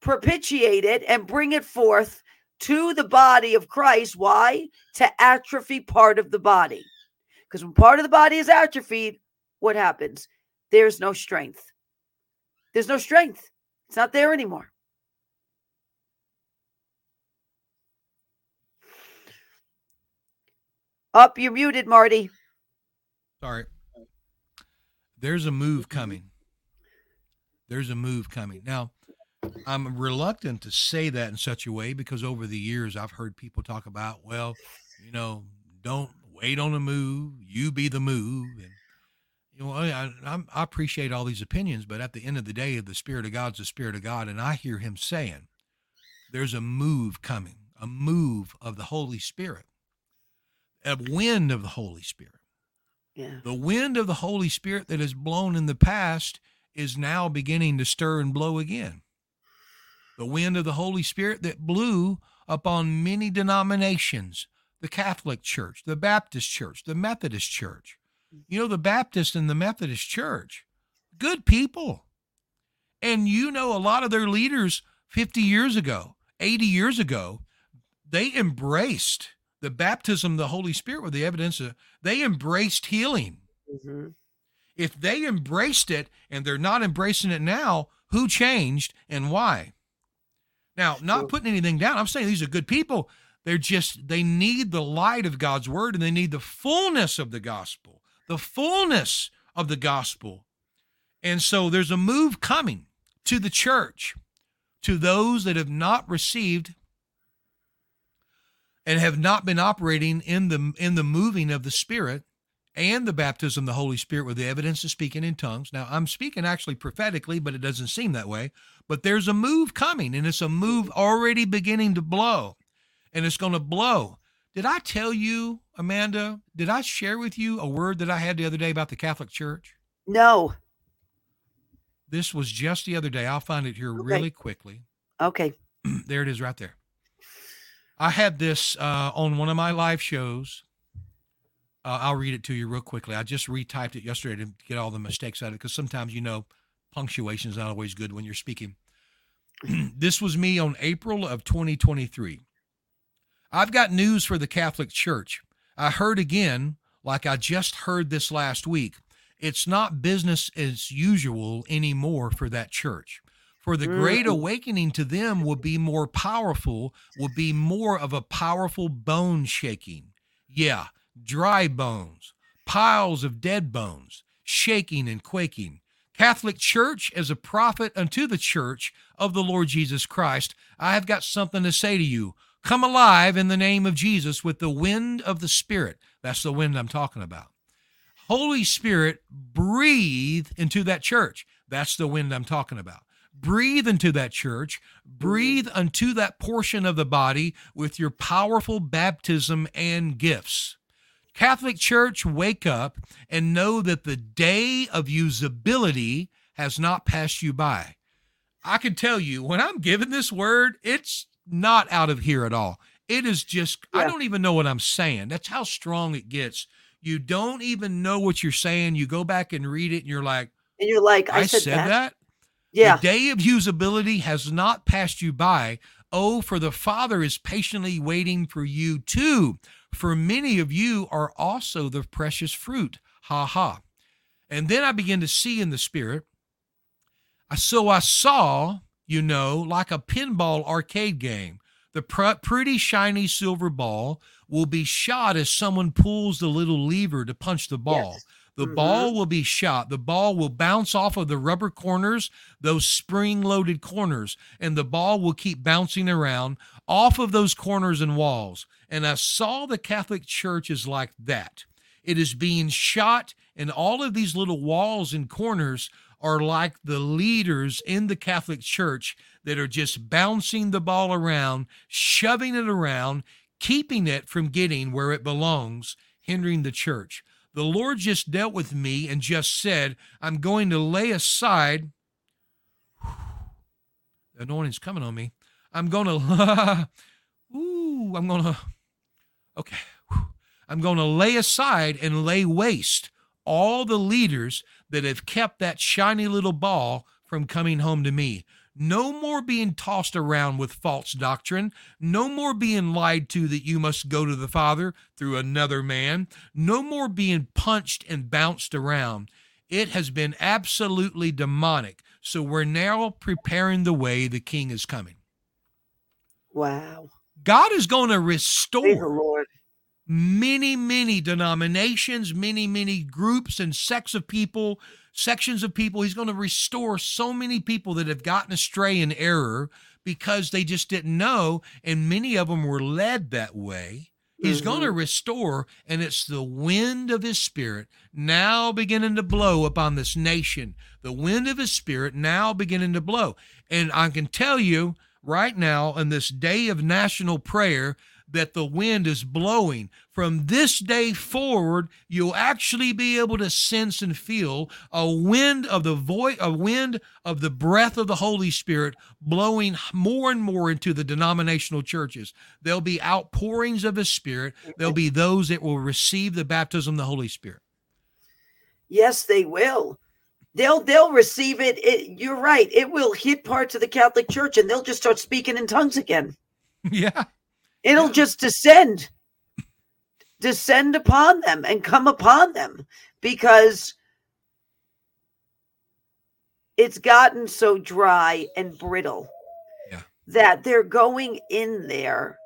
propitiate it and bring it forth to the body of Christ. Why? To atrophy part of the body. Because when part of the body is atrophied, what happens? There's no strength. There's no strength. It's not there anymore. Up, you're muted, Marty. Sorry. There's a move coming. There's a move coming. Now, I'm reluctant to say that in such a way because over the years I've heard people talk about, well, you know, don't wait on a move, you be the move. And you know, I, I, I appreciate all these opinions, but at the end of the day, the Spirit of God's the Spirit of God, and I hear Him saying, "There's a move coming, a move of the Holy Spirit, a wind of the Holy Spirit. Yeah. The wind of the Holy Spirit that has blown in the past is now beginning to stir and blow again. The wind of the Holy Spirit that blew upon many denominations." The Catholic Church, the Baptist Church, the Methodist Church, you know, the Baptist and the Methodist Church, good people. And you know, a lot of their leaders 50 years ago, 80 years ago, they embraced the baptism of the Holy Spirit with the evidence of, they embraced healing. Mm-hmm. If they embraced it and they're not embracing it now, who changed and why? Now, not putting anything down, I'm saying these are good people. They're just, they need the light of God's word and they need the fullness of the gospel the fullness of the gospel. And so there's a move coming to the church, to those that have not received and have not been operating in the in the moving of the Spirit and the baptism of the Holy Spirit with the evidence of speaking in tongues. Now, I'm speaking actually prophetically, but it doesn't seem that way. But there's a move coming, and it's a move already beginning to blow, and it's going to blow. Did I tell you, Amanda? Did I share with you a word that I had the other day about the Catholic Church? No. This was just the other day. I'll find it here okay. really quickly. Okay. there it is right there. I had this uh, on one of my live shows. Uh, I'll read it to you real quickly. I just retyped it yesterday to get all the mistakes out of it because sometimes, you know, punctuation is not always good when you're speaking. this was me on April of 2023. I've got news for the Catholic Church. I heard again, like I just heard this last week, it's not business as usual anymore for that church. For the great awakening to them will be more powerful, will be more of a powerful bone shaking. Yeah, dry bones, piles of dead bones, shaking and quaking. Catholic Church, as a prophet unto the church of the Lord Jesus Christ, I have got something to say to you. Come alive in the name of Jesus with the wind of the Spirit. That's the wind I'm talking about. Holy Spirit, breathe into that church. That's the wind I'm talking about. Breathe into that church. Breathe unto that portion of the body with your powerful baptism and gifts. Catholic Church, wake up and know that the day of usability has not passed you by. I can tell you, when I'm giving this word, it's not out of here at all. It is just, yeah. I don't even know what I'm saying. That's how strong it gets. You don't even know what you're saying. You go back and read it, and you're like, And you're like, I, I, said, said, that. that. Yeah. The day of usability has not passed you by. Oh, for the Father is patiently waiting for you too. For many of you are also the precious fruit. Ha ha. And then I began to see in the Spirit. So I saw, you know, like a pinball arcade game. The pr- pretty shiny silver ball will be shot as someone pulls the little lever to punch the ball. Yes. The Mhm. ball will be shot. The ball will bounce off of the rubber corners, those spring loaded corners, and the ball will keep bouncing around off of those corners and walls. And I saw the Catholic Church is like that. It is being shot, and all of these little walls and corners are like the leaders in the Catholic Church that are just bouncing the ball around, shoving it around, keeping it from getting where it belongs, hindering the church. The Lord just dealt with me and just said, I'm going to lay aside. The anointing's coming on me. I'm going to, ooh, I'm going to, okay. I'm going to lay aside and lay waste all the leaders that have kept that shiny little ball from coming home to me. No more being tossed around with false doctrine. No more being lied to that you must go to the Father through another man. No more being punched and bounced around. It has been absolutely demonic. So we're now preparing the way the King is coming. Wow. God is going to restore many, many denominations, many, many groups and sects of people, sections of people. He's going to restore so many people that have gotten astray in error because they just didn't know, and many of them were led that way. He's Mhm. going to restore, and it's the wind of his spirit now beginning to blow upon this nation. The wind of his spirit now beginning to blow. And I can tell you right now, in this day of national prayer, that the wind is blowing. From this day forward, you'll actually be able to sense and feel a wind of the voice, a wind of the breath of the Holy Spirit blowing more and more into the denominational churches. There'll be outpourings of His Spirit. There'll be those that will receive the baptism of the Holy Spirit. Yes, they will. They'll they'll receive it. it. You're right. It will hit parts of the Catholic Church, and they'll just start speaking in tongues again. yeah. It'll just descend, descend upon them and come upon them because it's gotten so dry and brittle Yeah. that they're going in there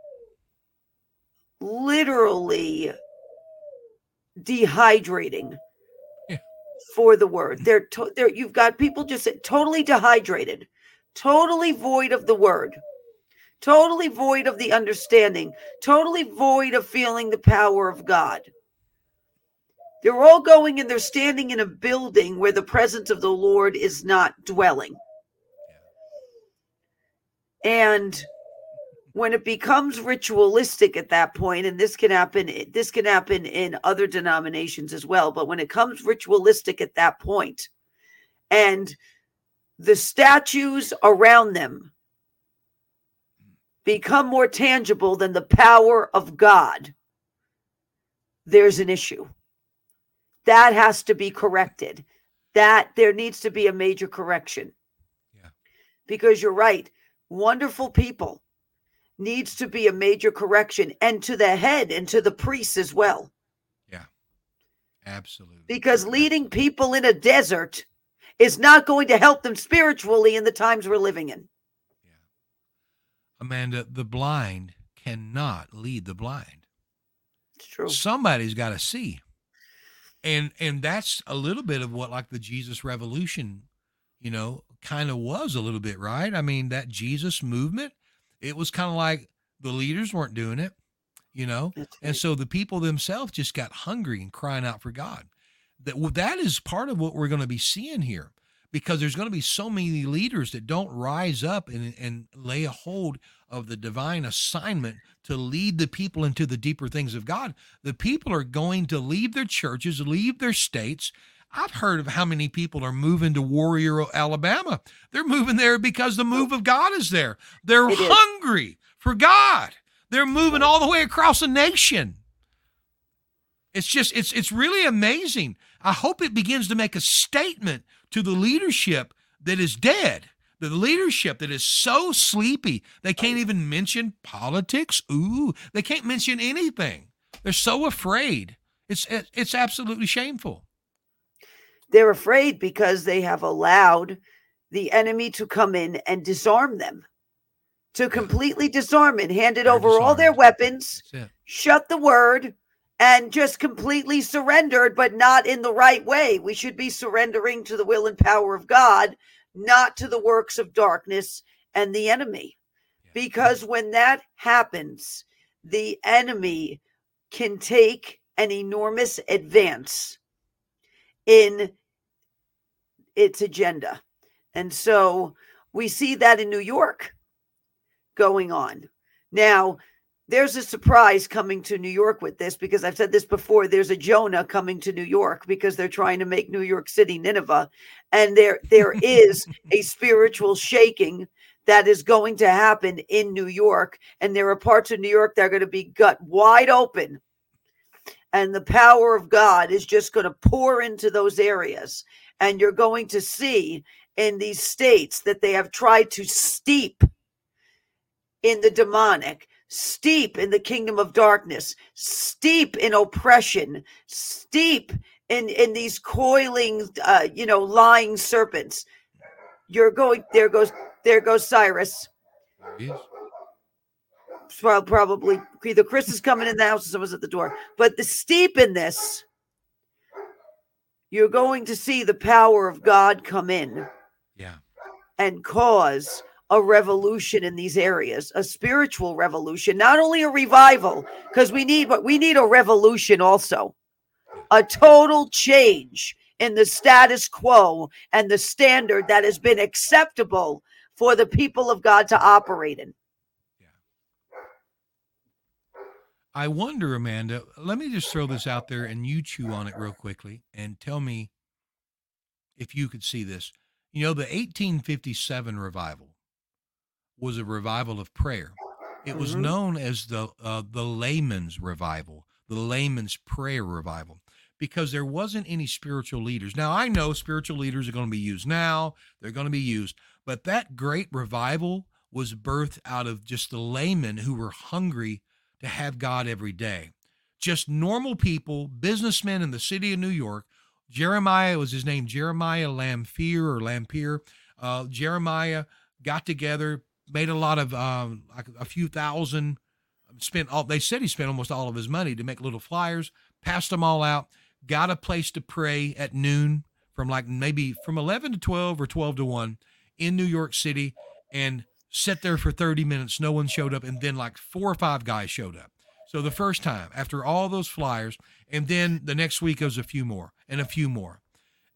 literally dehydrating Yeah. for the word. They're to- they're you've got people just totally dehydrated, totally void of the word totally void of the understanding, totally void of feeling the power of God. They're all going and they're standing in a building where the presence of the Lord is not dwelling. And when it becomes ritualistic at that point, and this can happen, this can happen in other denominations as well, but when it comes ritualistic at that point, and the statues around them become more tangible than the power of God, there's an issue. That has to be corrected. That there needs to be a major correction. Yeah. Because you're right. Wonderful people needs to be a major correction and to the head and to the priests as well. Yeah. Absolutely. Because leading people in a desert is not going to help them spiritually in the times we're living in. Amanda, the blind cannot lead the blind. It's true. somebody's got to see. And and that's a little bit of what like the jesus revolution you know kind of was a little bit right? I mean that jesus movement it was kind of like the leaders weren't doing it you know? And so the people themselves just got hungry and crying out for god. That well, that is part of what we're going to be seeing here because there's going to be so many leaders that don't rise up and, and lay a hold of the divine assignment to lead the people into the deeper things of God. The people are going to leave their churches, leave their states. I've heard of how many people are moving to Warrior, Alabama. They're moving there because the move of God is there. They're hungry for God. They're moving all the way across the nation. It's just it's it's really amazing. I hope it begins to make a statement to the leadership that is dead. The leadership that is so sleepy they can't even mention politics. Ooh, they can't mention anything. They're so afraid. It's it's absolutely shameful. They're afraid because they have allowed the enemy to come in and disarm them. To completely disarm and hand it, handed over all their weapons, shut the word, and just completely surrendered, but not in the right way. We should be surrendering to the will and power of God, not to the works of darkness and the enemy. Because when that happens, the enemy can take an enormous advance in its agenda. And so we see that in New York going on. Now, there's a surprise coming to New York with this because I've said this before. There's a Jonah coming to New York because they're trying to make New York City Nineveh, and there there is a spiritual shaking that is going to happen in New York, and there are parts of New York that are going to be gut wide open, and the power of God is just going to pour into those areas, and you're going to see in these states that they have tried to steep in the demonic steep in the kingdom of darkness, steep in oppression, steep in in these coiling, uh, you know, lying serpents. You're going. There goes. There goes Cyrus. Well, probably either Chris is coming in the house or someone's at the door. But the steep in this, you're going to see the power of God come in. Yeah. And cause a revolution in these areas, a spiritual revolution, not only a revival, because we need but we need a revolution also. A total change in the status quo and the standard that has been acceptable for the people of God to operate in. Yeah. I wonder, Amanda, let me just throw this out there and you chew on it real quickly and tell me if you could see this. You know, the 1857 revival was a revival of prayer. It was mm-hmm. known as the uh, the layman's revival, the layman's prayer revival, because there wasn't any spiritual leaders. Now I know spiritual leaders are going to be used now; they're going to be used, but that great revival was birthed out of just the laymen who were hungry to have God every day. Just normal people, businessmen in the city of New York. Jeremiah was his name, Jeremiah Lampier or Lampier. Uh, Jeremiah got together, made a lot of um, like a few thousand. Spent all they said he spent almost all of his money to make little flyers, passed them all out, got a place to pray at noon from like maybe from 11 to 12 or 12 to 1 in New York City and sat there for 30 minutes. No one showed up. And then like four or five guys showed up. So the first time after all those flyers, and then the next week was a few more and a few more.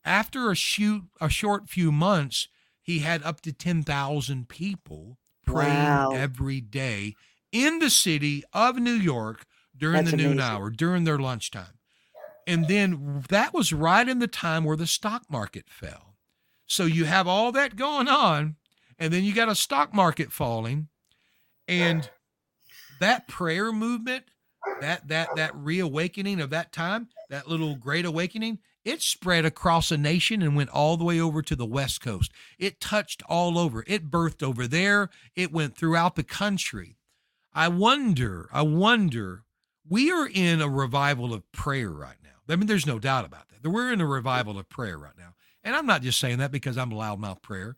After a shoot, a short few months, he had up to 10,000 people praying wow. every day in the city of New York during That's the noon amazing. hour, during their lunchtime. And then that was right in the time where the stock market fell. So you have all that going on, and then you got a stock market falling, and that prayer movement, that that that reawakening of that time, that little great awakening, it spread across a nation and went all the way over to the West Coast. It touched all over. It birthed over there. It went throughout the country. I wonder, I wonder, we are in a revival of prayer right now. I mean, there's no doubt about that. We're in a revival of prayer right now. And I'm not just saying that because I'm a loudmouth prayer.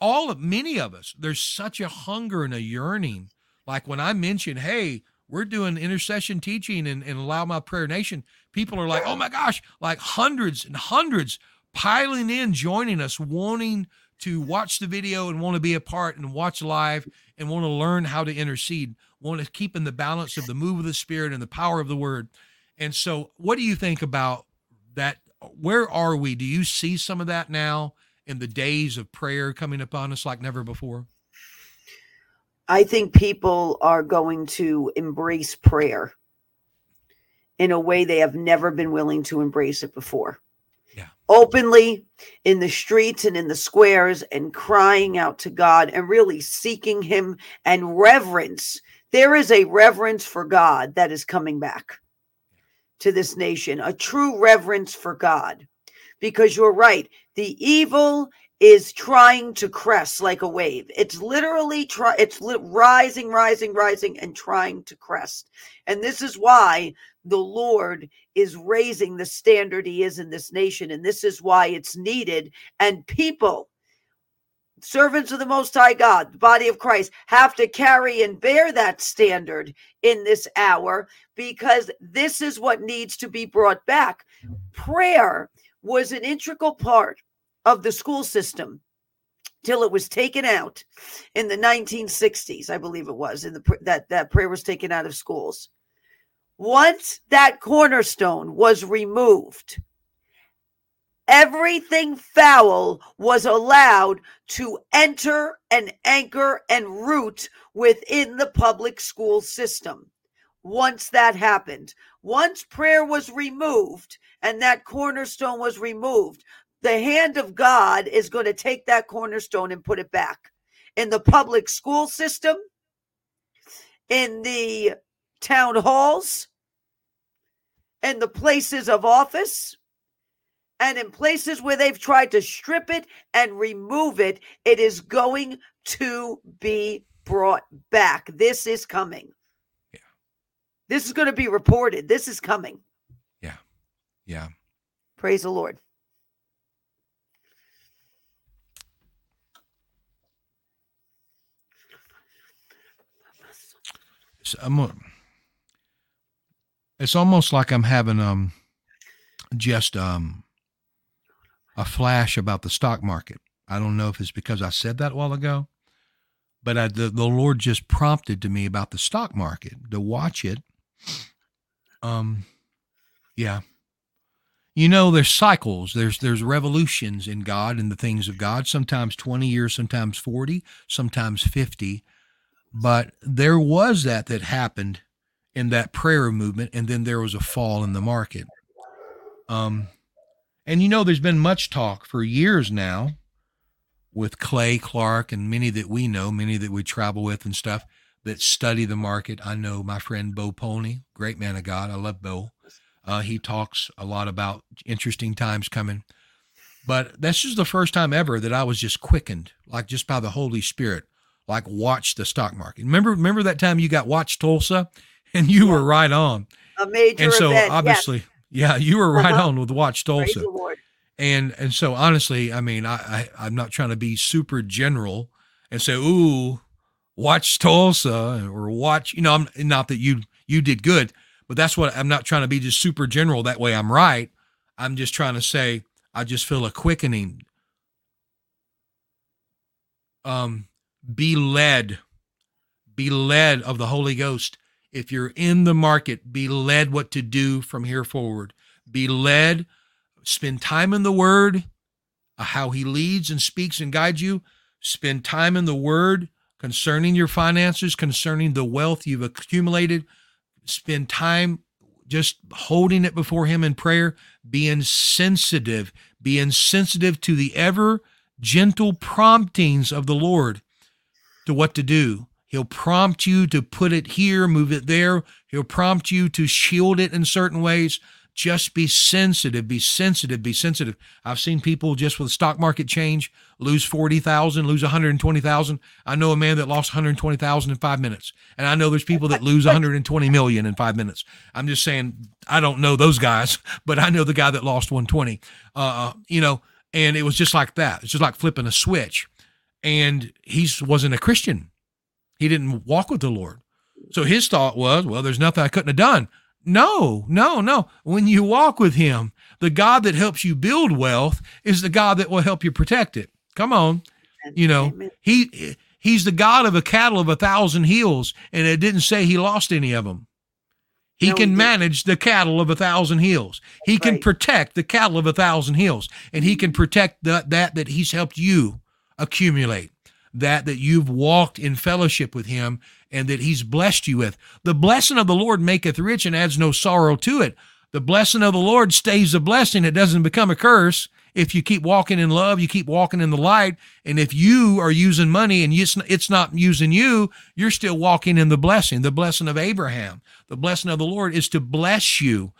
All of many of us, there's such a hunger and a yearning. Like when I mention, hey, we're doing intercession teaching and, and loudmouth prayer nation. People are like oh my gosh like hundreds and hundreds piling in joining us wanting to watch the video and want to be a part and watch live and want to learn how to intercede want to keep in the balance of the move of the spirit and the power of the word. And so what do you think about that? Where are we? Do you see some of that now in the days of prayer coming upon us like never before I think people are going to embrace prayer in a way they have never been willing to embrace it before. Yeah. Openly in the streets and in the squares and crying out to God and really seeking Him and reverence. There is a reverence for God that is coming back to this nation, a true reverence for God. Because you're right, the evil is trying to crest like a wave. It's literally try it's li- rising, rising, rising and trying to crest. And this is why the Lord is raising the standard he is in this nation and this is why it's needed and people servants of the Most High God, the body of Christ, have to carry and bear that standard in this hour because this is what needs to be brought back. Prayer was an integral part of the school system till it was taken out in the 1960s i believe it was in the that that prayer was taken out of schools once that cornerstone was removed everything foul was allowed to enter and anchor and root within the public school system. Once that happened, once prayer was removed and that cornerstone was removed, the hand of God is going to take that cornerstone and put it back in the public school system, in the town halls, in the places of office and in places where they've tried to strip it and remove it, it is going to be brought back. This is coming. Yeah. This is going to be reported. This is coming. Yeah. Yeah. Praise the Lord. It's, it's almost like I'm having um just um a flash about the stock market. I don't know if it's because I said that a while ago, but I, the, the Lord just prompted to me about the stock market to watch it. Um, yeah. You know, there's cycles. There's there's revolutions in God and the things of God. Sometimes 20 years, sometimes 40, sometimes 50. But there was that that happened in that prayer movement, and then there was a fall in the market. Um, and you know, there's been much talk for years now with Clay Clark and many that we know, many that we travel with and stuff that study the market. I know my friend Bo Polny, great man of God. I love Bo. Uh, he talks a lot about interesting times coming. But this is the first time ever that I was just quickened, like just by the Holy Spirit, like watch the stock market. Remember, remember that time you got watch Tulsa, and you yeah. were right on. A major and so event, obviously, yes. Yeah, you were right uh-huh. on with Watch Tulsa. And and so honestly, I mean, I, I I'm not trying to be super general and say, ooh, watch Tulsa or watch. You know, I'm not that you you did good, but that's what I'm not trying to be just super general. That way, I'm right. I'm just trying to say I just feel a quickening. Um, be led, be led of the Holy Ghost if you're in the market, be led what to do from here forward. Be led, spend time in the Word, uh, how He leads and speaks and guides you. Spend time in the Word concerning your finances, concerning the wealth you've accumulated. Spend time just holding it before Him in prayer, being sensitive, being sensitive to the ever gentle promptings of the Lord to what to do. He'll prompt you to put it here, move it there. He'll prompt you to shield it in certain ways. Just be sensitive, be sensitive, be sensitive. I've seen people just with stock market change lose 40,000, lose 120,000. I know a man that lost 120,000 in five minutes. And I know there's people that lose 120 million in five minutes. I'm just saying, I don't know those guys, but I know the guy that lost 120. Uh, uh, you know, and it was just like that. It's just like flipping a switch. And he wasn't a Christian he didn't walk with the Lord. So his thought was, well, there's nothing I couldn't have done. No, no, no. When you walk with him, the God that helps you build wealth is the God that will help you protect it. Come on. You know, he he's the God of a cattle of a thousand hills, and it didn't say he lost any of them. He no, can manage the cattle of a thousand hills. He can protect the cattle of a thousand hills, and he can protect the, that that he's helped you accumulate that that you've walked in fellowship with him and that he's blessed you with. The blessing of the Lord maketh rich and adds no sorrow to it. The blessing of the Lord stays a blessing. It doesn't become a curse. If you keep walking in love, you keep walking in the light. And if you are using money and it's not using you, you're still walking in the blessing, the blessing of Abraham. The blessing of the Lord is to bless you.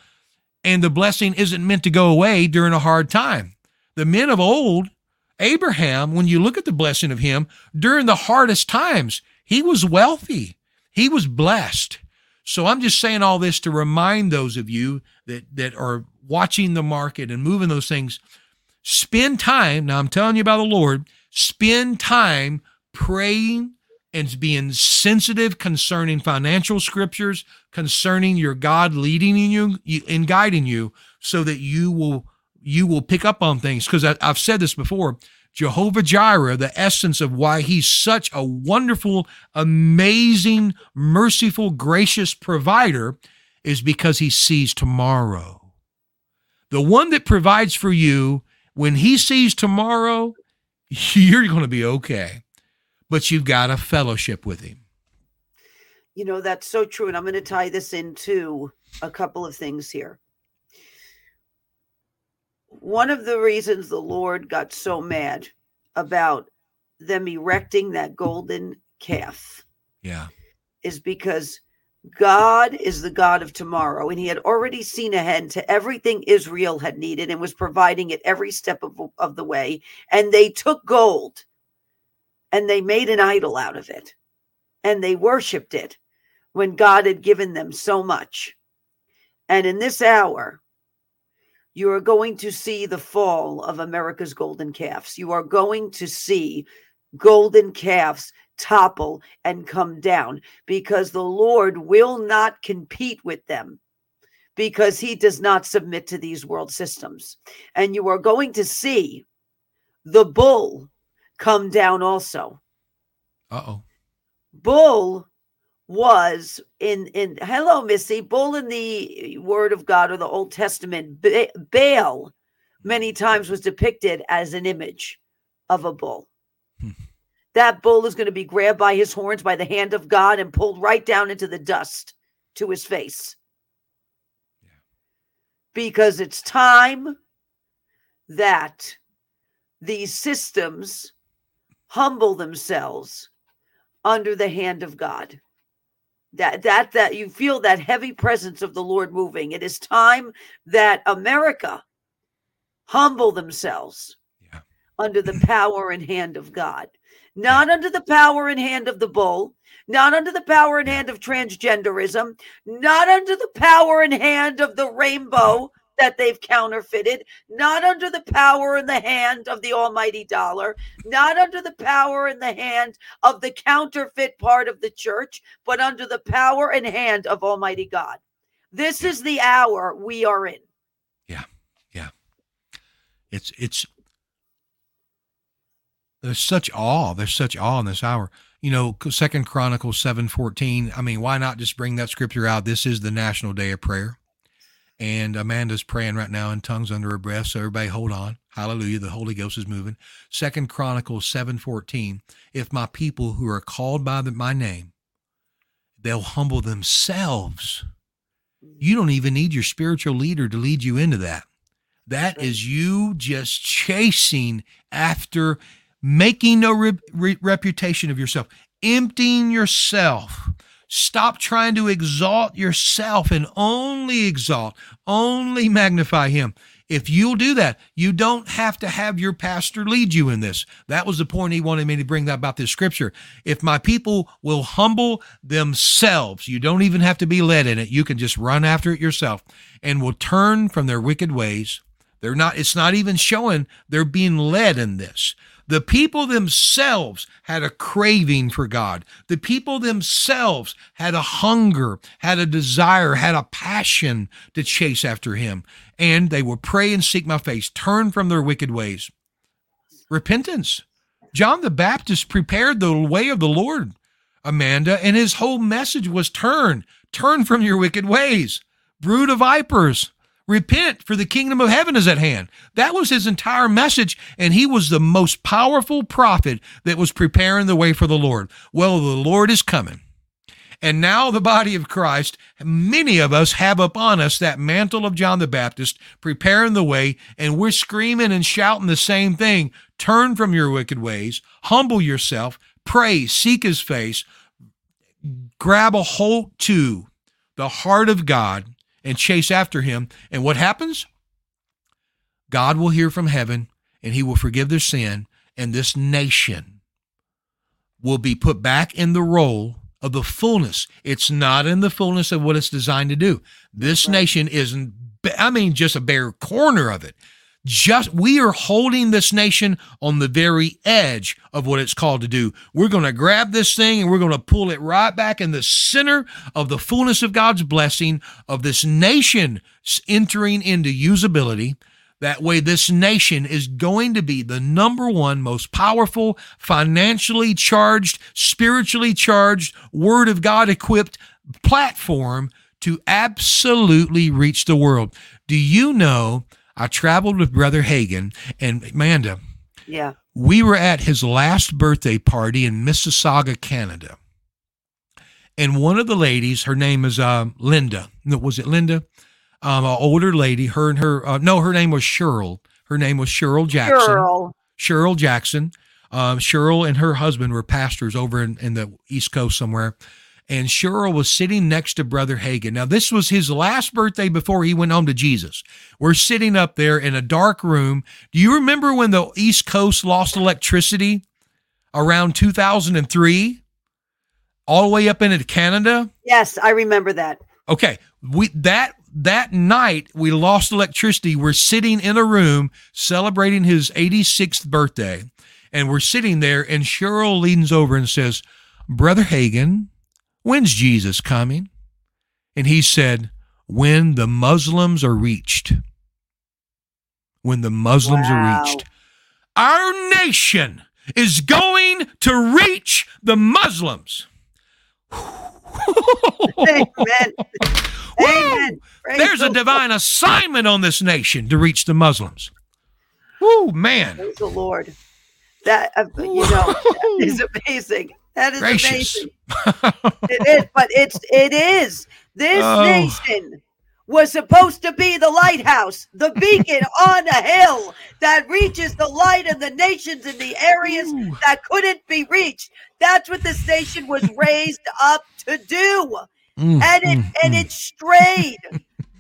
and the blessing isn't meant to go away during a hard time. The men of old, Abraham, when you look at the blessing of him during the hardest times, he was wealthy, he was blessed. So I'm just saying all this to remind those of you that that are watching the market and moving those things. Spend time. Now I'm telling you about the Lord. Spend time praying and being sensitive concerning financial scriptures, concerning your God leading you and guiding you, so that you will you will pick up on things. Because I've said this before. Jehovah Jireh, the essence of why he's such a wonderful, amazing, merciful, gracious provider is because he sees tomorrow. The one that provides for you, when he sees tomorrow, you're going to be okay. But you've got a fellowship with him. You know, that's so true. And I'm going to tie this into a couple of things here one of the reasons the Lord got so mad about them erecting that golden calf. Yeah. Is because God is the God of tomorrow, and He had already seen ahead to everything Israel had needed and was providing it every step of, of the way. And they took gold and they made an idol out of it and they worshiped it when God had given them so much. And in this hour, you are going to see the fall of America's golden calves. You are going to see golden calves topple and come down because the Lord will not compete with them because he does not submit to these world systems. And you are going to see the bull come down also. Uh oh. Bull was in in hello missy bull in the word of god or the old testament ba- baal many times was depicted as an image of a bull hmm. that bull is going to be grabbed by his horns by the hand of god and pulled right down into the dust to his face yeah. because it's time that these systems humble themselves under the hand of god that that that you feel that heavy presence of the lord moving. It is time that america humble themselves yeah. under the power and hand of god. Not under the power and hand of the bull not under the power and hand of transgenderism not under the power and hand of the rainbow that they've counterfeited, not under the power and the hand of the almighty dollar, not under the power and the hand of the counterfeit part of the church, but under the power and hand of almighty God. This is the hour we are in. Yeah. Yeah. It's it's there's such awe. There's such awe in this hour. You know, Second Chronicles seven fourteen. I mean, why not just bring that scripture out? This is the national day of prayer. And Amanda's praying right now in tongues under her breath. So everybody hold on. Hallelujah. The Holy Ghost is moving. Second Chronicles 7:14. If my people who are called by the, my name, they'll humble themselves. You don't even need your spiritual leader to lead you into that. That is you just chasing after making no re- re- reputation of yourself, emptying yourself Stop trying to exalt yourself and only exalt, only magnify Him. If you'll do that, you don't have to have your pastor lead you in this. That was the point he wanted me to bring that about this scripture. If my people will humble themselves, you don't even have to be led in it. You can just run after it yourself and will turn from their wicked ways. They're not, it's not even showing they're being led in this. The people themselves had a craving for God. The people themselves had a hunger, had a desire, had a passion to chase after Him. And they will pray and seek my face, turn from their wicked ways. Repentance. John the Baptist prepared the way of the Lord, Amanda, and his whole message was turn, turn from your wicked ways. Brood of vipers. Repent, for the kingdom of heaven is at hand. That was his entire message, and he was the most powerful prophet that was preparing the way for the Lord. Well, the Lord is coming. And now, the body of Christ, many of us have upon us that mantle of John the Baptist, preparing the way, and we're screaming and shouting the same thing Turn from your wicked ways, humble yourself, pray, seek his face, grab a hold to the heart of God and chase after him. And what happens? God will hear from heaven and he will forgive their sin, and this nation will be put back in the role of the fullness. It's not in the fullness of what it's designed to do. This nation isn't, I mean, just a bare corner of it. Just we are holding this nation on the very edge of what it's called to do. We're going to grab this thing and we're going to pull it right back in the center of the fullness of God's blessing of this nation entering into usability that way, this nation is going to be the number one most powerful, financially charged, spiritually charged, Word of God equipped platform to absolutely reach the world. Do you know? I traveled with Brother Hagin and Amanda. Yeah. We were at his last birthday party in Mississauga, Canada. And one of the ladies, her name is uh, Linda. Was it Linda? um, an older lady. Her and her, uh, no, her name was Cheryl. Her name was Cheryl Jackson. Cheryl. Cheryl Jackson. Um, Cheryl and her husband were pastors over in, in the East Coast somewhere. And Cheryl was sitting next to Brother Hagin. Now, this was his last birthday before he went home to Jesus. We're sitting up there in a dark room. Do you remember when the East Coast lost electricity around 2003? All the way up into Canada? Yes, I remember that. Okay. We that that night we lost electricity. We're sitting in a room celebrating his 86th birthday. And we're sitting there, and Cheryl leans over and says, Brother Hagin, when's Jesus coming? And he said, When the Muslims are reached. When the Muslims wow. are reached. Our nation is going to reach the Muslims. Amen. Amen. There's a divine assignment on this nation to reach the Muslims. Whoo, man. Praise the Lord. That, uh, you know, that is amazing. That is Gracious. amazing. it is, but it's, it is. This oh. nation was supposed to be the lighthouse, the beacon on a hill that reaches the light of the nations in the areas Ooh. that couldn't be reached. That's what this nation was raised up to do. Mm, and it mm, and mm. it strayed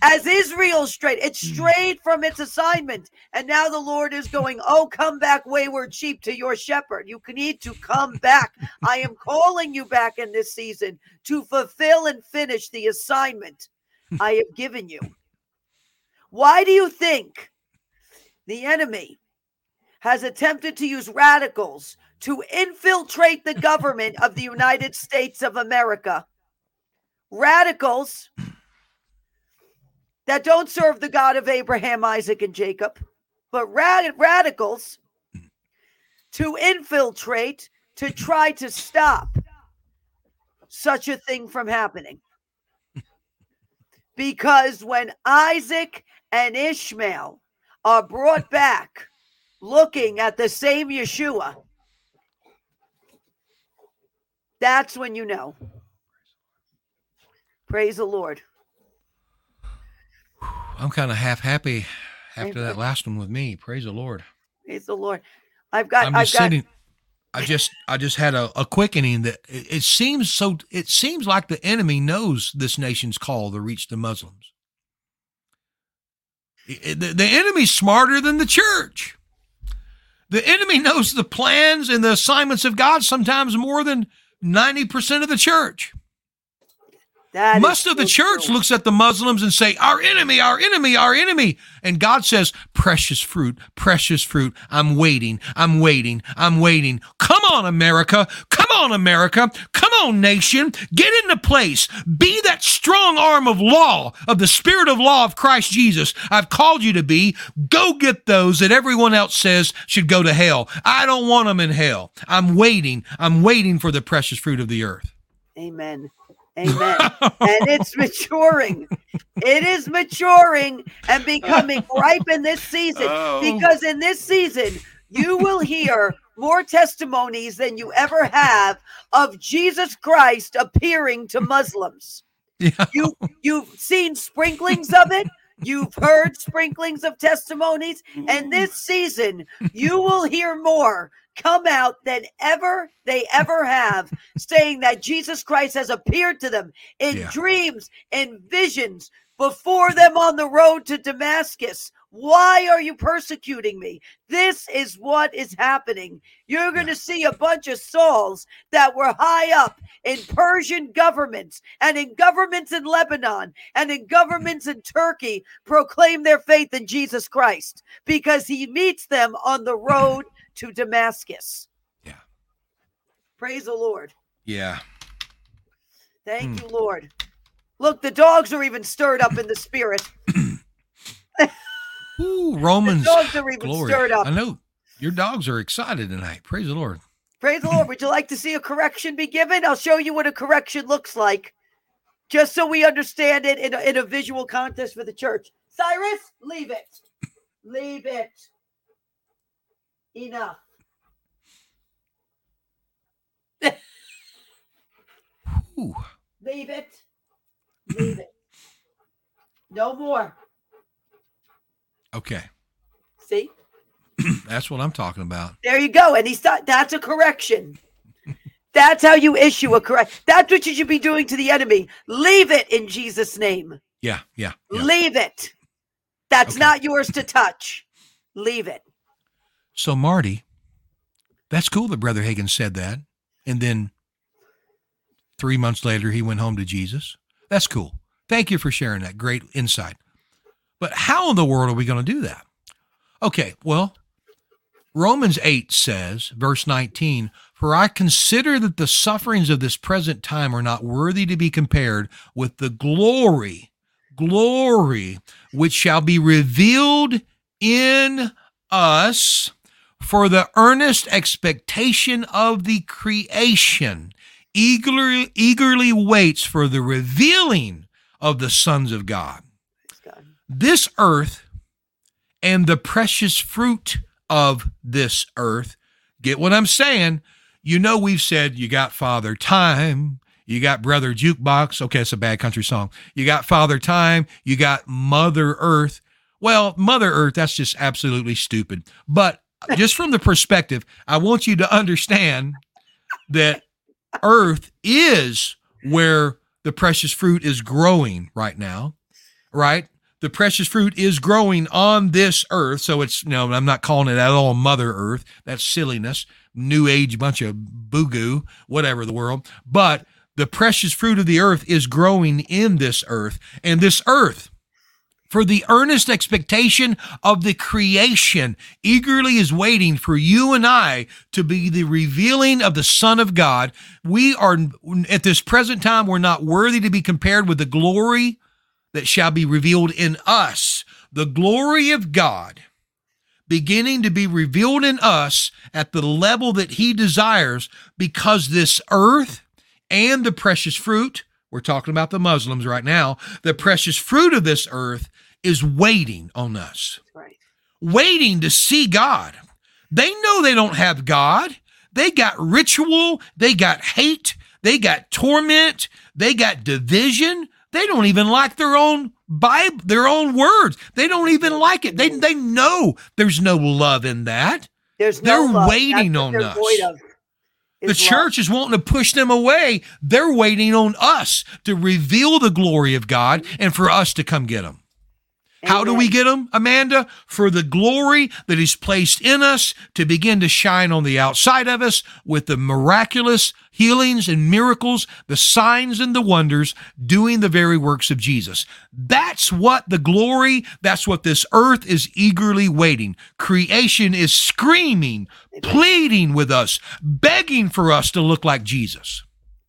as Israel strayed. It mm. strayed from its assignment. And now the Lord is going, Oh, come back, wayward sheep, to your shepherd. You need to come back. I am calling you back in this season to fulfill and finish the assignment I have given you. Why do you think the enemy has attempted to use radicals to infiltrate the government of the United States of America? radicals that don't serve the God of Abraham, Isaac, and Jacob, but rad- radicals to infiltrate to try to stop such a thing from happening. Because when Isaac and Ishmael are brought back looking at the same Yeshua, that's when you know. Praise the Lord. I'm kind of half happy after that last one with me. Praise the Lord. Praise the Lord. I've got. I'm just I've sitting. Got, I just, I just had a, a quickening that it, it, seems so. It seems like the enemy knows this nation's call to reach the Muslims. the, the enemy's smarter than the church. The enemy knows the plans and the assignments of God sometimes more than ninety percent of the church. That Most of the church looks at the Muslims and say, our enemy, our enemy, our enemy. And God says, precious fruit, precious fruit. I'm waiting. I'm waiting. I'm waiting. Come on, America. Come on, America. Come on, nation. Get into place. Be that strong arm of law, of the spirit of law of Christ Jesus. I've called you to be. Go get those that everyone else says should go to hell. I don't want them in hell. I'm waiting. I'm waiting for the precious fruit of the earth. Amen. Amen. and it's maturing. It is maturing and becoming ripe in this season oh. because in this season, you will hear more testimonies than you ever have of Jesus Christ appearing to Muslims. Yeah. You you've seen sprinklings of it. You've heard sprinklings of testimonies, and this season you will hear more come out than ever they ever have, saying that Jesus Christ has appeared to them in yeah. dreams, and visions, before them on the road to Damascus. Why are you persecuting me? This is what is happening. You're going to see a bunch of Sauls that were high up in Persian governments and in governments in Lebanon and in governments in Turkey proclaim their faith in Jesus Christ because he meets them on the road to Damascus. Yeah. Praise the Lord. Yeah. Thank Hmm. you, Lord. Look, the dogs are even stirred up in the spirit. Ooh, The Romans. dogs are even Glory. stirred up. I know your dogs are excited tonight. Praise the Lord. Praise the Lord. Would you like to see a correction be given? I'll show you what a correction looks like, just so we understand it in a, in a visual contest for the church. Cyrus, leave it. Leave it. Enough. Ooh. Leave it. Leave it. No more. Okay. See? That's what I'm talking about. There you go. And he's not, that's a correction. That's how you issue a correct. That's what you should be doing to the enemy. Leave it in Jesus' name. Yeah. Yeah. yeah. Leave it. That's Okay. not yours to touch. Leave it. So, Marty, that's cool that Brother Hagin said that. And then three months later, he went home to Jesus. That's cool. Thank you for sharing that great insight. But how in the world are we going to do that? Okay, well, Romans 8 says, verse 19, For I consider that the sufferings of this present time are not worthy to be compared with the glory, glory, which shall be revealed in us for the earnest expectation of the creation eagerly eagerly waits for the revealing of the sons of God. This earth and the precious fruit of this earth. Get what I'm saying? You know we've said you got Father Time, you got Brother Jukebox. Okay, it's a bad country song. You got Father Time, you got Mother Earth. Well, Mother Earth, that's just absolutely stupid. But just from the perspective, I want you to understand that Earth is where the precious fruit is growing right now, right? The precious fruit is growing on this earth. So it's, no, I'm not calling it at all Mother Earth. That's silliness, new age bunch of boo whatever the world. But the precious fruit of the earth is growing in this earth. And this earth, for the earnest expectation of the creation eagerly is waiting for you and I to be the revealing of the Son of God. We are at this present time, we're not worthy to be compared with the glory that shall be revealed in us. The glory of God beginning to be revealed in us at the level that He desires because this earth and the precious fruit, we're talking about the Muslims right now, the precious fruit of this earth is waiting on us, right. waiting to see God. They know they don't have God. They got ritual, they got hate, they got torment, they got division. They don't even like their own Bible, their own words. They don't even like it. They they know there's no love in that. There's no They're love. waiting That's on us. The love. church is wanting to push them away. They're waiting on us to reveal the glory of God and for us to come get them. How do we get them, Amanda? For the glory that is placed in us to begin to shine on the outside of us with the miraculous healings and miracles, the signs and the wonders, doing the very works of Jesus. That's what the glory, that's what this earth is eagerly waiting. Creation is screaming, pleading with us, begging for us to look like Jesus.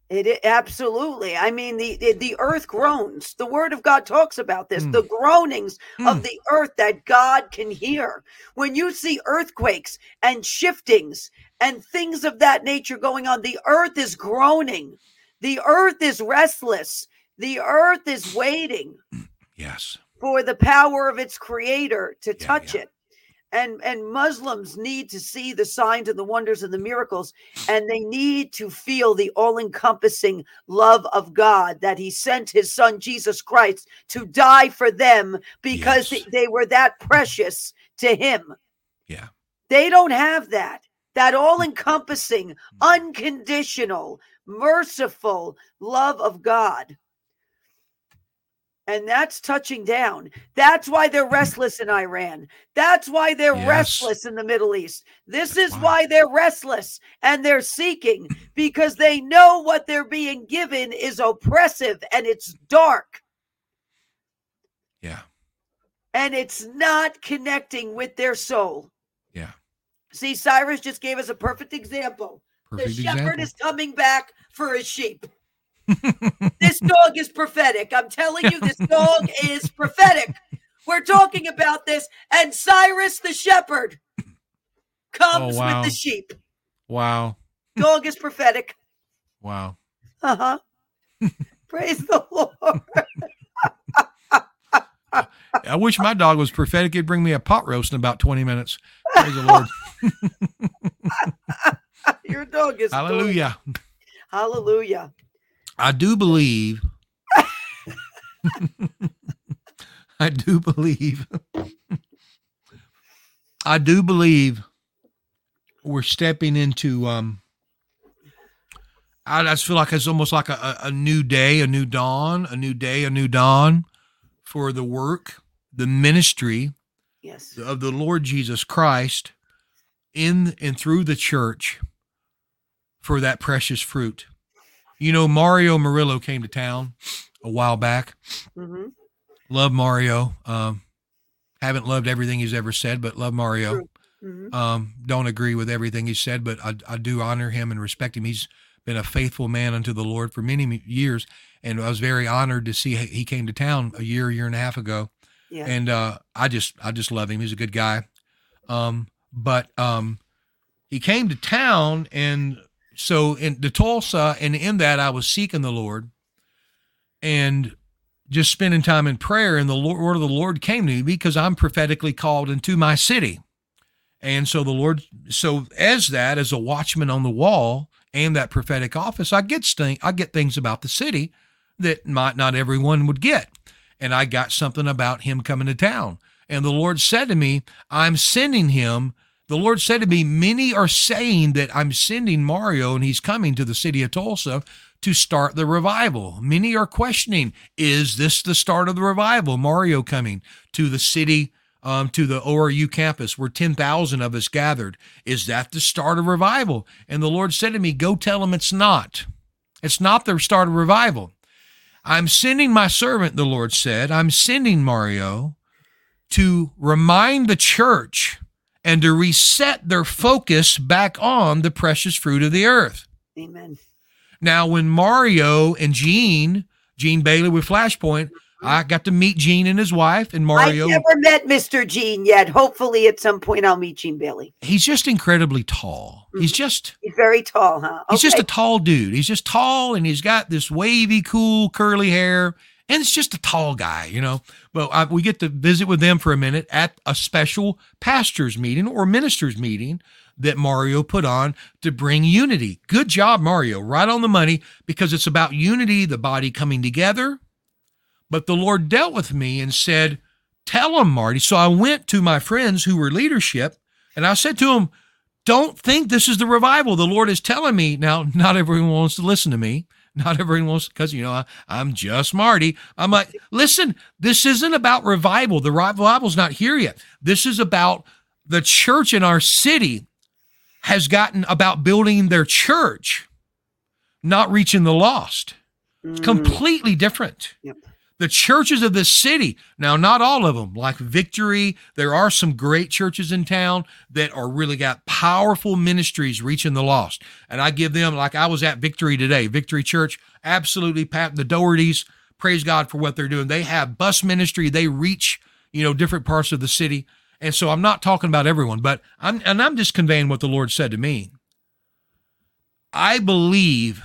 It i- absolutely. I mean, the, the the earth groans. The Word of God talks about this. Mm. The groanings Mm. of the earth that God can hear. When you see earthquakes and shiftings and things of that nature going on, the earth is groaning. The earth is restless. The earth is waiting Yes. for the power of its creator to Yeah, touch yeah. it. And and Muslims need to see the signs and the wonders and the miracles and they need to feel the all-encompassing love of God that he sent his son Jesus Christ to die for them because Yes. they were that precious to him. Yeah. They don't have that. That all-encompassing, unconditional, merciful love of God. And that's touching down. That's why they're mm. restless in Iran. That's why they're Yes. restless in the Middle East. This is why. why they're restless and they're seeking because they know what they're being given is oppressive and it's dark Yeah. and it's not connecting with their soul. Yeah. See, Cyrus just gave us a perfect example. Perfect the shepherd example. is coming back for his sheep. This dog is prophetic. I'm telling you, this dog is prophetic. We're talking about this, and Cyrus the shepherd comes Oh, wow. with the sheep. wow. Dog is prophetic. Wow. Uh huh. Praise the Lord. I wish my dog was prophetic. He'd bring me a pot roast in about 20 minutes. Praise the Lord. Your dog is good. Hallelujah. I do believe. I do believe. I do believe we're stepping into um I just feel like it's almost like a, a, a new day, a new dawn, a new day, a new dawn for the work, the ministry Yes. of the Lord Jesus Christ in and through the church for that precious fruit. You know, Mario Murillo came to town a while back. hmm Love Mario. Um, haven't loved everything he's ever said, but love Mario. True. hmm Um, don't agree with everything he said, but I, I do honor him and respect him. He's been a faithful man unto the Lord for many years, and I was very honored to see he he came to town a year, year and a half ago Yeah. and uh, I just I just love him. He's a good guy. Um, but um, he came to town, and so in the Tulsa, and in that I was seeking the Lord, and just spending time in prayer. And the Lord, word of the Lord came to me because I'm prophetically called into my city, and so the Lord, so as that as a watchman on the wall and that prophetic office, I get I get things about the city that might not everyone would get and I got something about him coming to town. And the Lord said to me, I'm sending him. The Lord said to me, Many are saying that I'm sending Mario and he's coming to the city of Tulsa to start the revival. Many are questioning, Is this the start of the revival? Mario coming to the city, um, to the ORU campus where 10,000 of us gathered. Is that the start of revival? And the Lord said to me, Go tell him it's not. It's not the start of revival. I'm sending my servant, the Lord said. I'm sending Mario to remind the church and to reset their focus back on the precious fruit of the earth. Amen. Now, when Mario and Gene, Gene Bailey with Flashpoint, I got to meet Gene and his wife, and Mario. I've never met Mr. Gene yet. Hopefully, at some point, I'll meet Gene Bailey. he's just incredibly tall. He's mm-hmm. just He's very tall, huh? He's just a tall dude. He's just tall and he's got this wavy, cool, curly hair. And it's just a tall guy, you know. But I, we get to visit with them for a minute at a special pastors meeting or ministers meeting that Mario put on to bring unity. Good job, Mario. Right on the money because it's about unity, the body coming together. But the Lord dealt with me and said, Tell them, Marty. So I went to my friends who were leadership and I said to them, don't think this is the revival. The Lord is telling me now. Not everyone wants to listen to me. Not everyone wants because you know I, I'm just Marty. I'm like, listen, this isn't about revival. The revival's not here yet. This is about the church in our city has gotten about building their church, not reaching the lost. It's Mm, completely different. Yep. The churches of this city, now not all of them, like Victory, there are some great churches in town that are really got powerful ministries reaching the lost. And I give them, like I was at Victory today, Victory Church, absolutely pat the Daughertys, praise God for what they're doing. They have bus ministry, they reach, you know, different parts of the city. And so I'm not talking about everyone, but I'm and I'm just conveying what the Lord said to me. I believe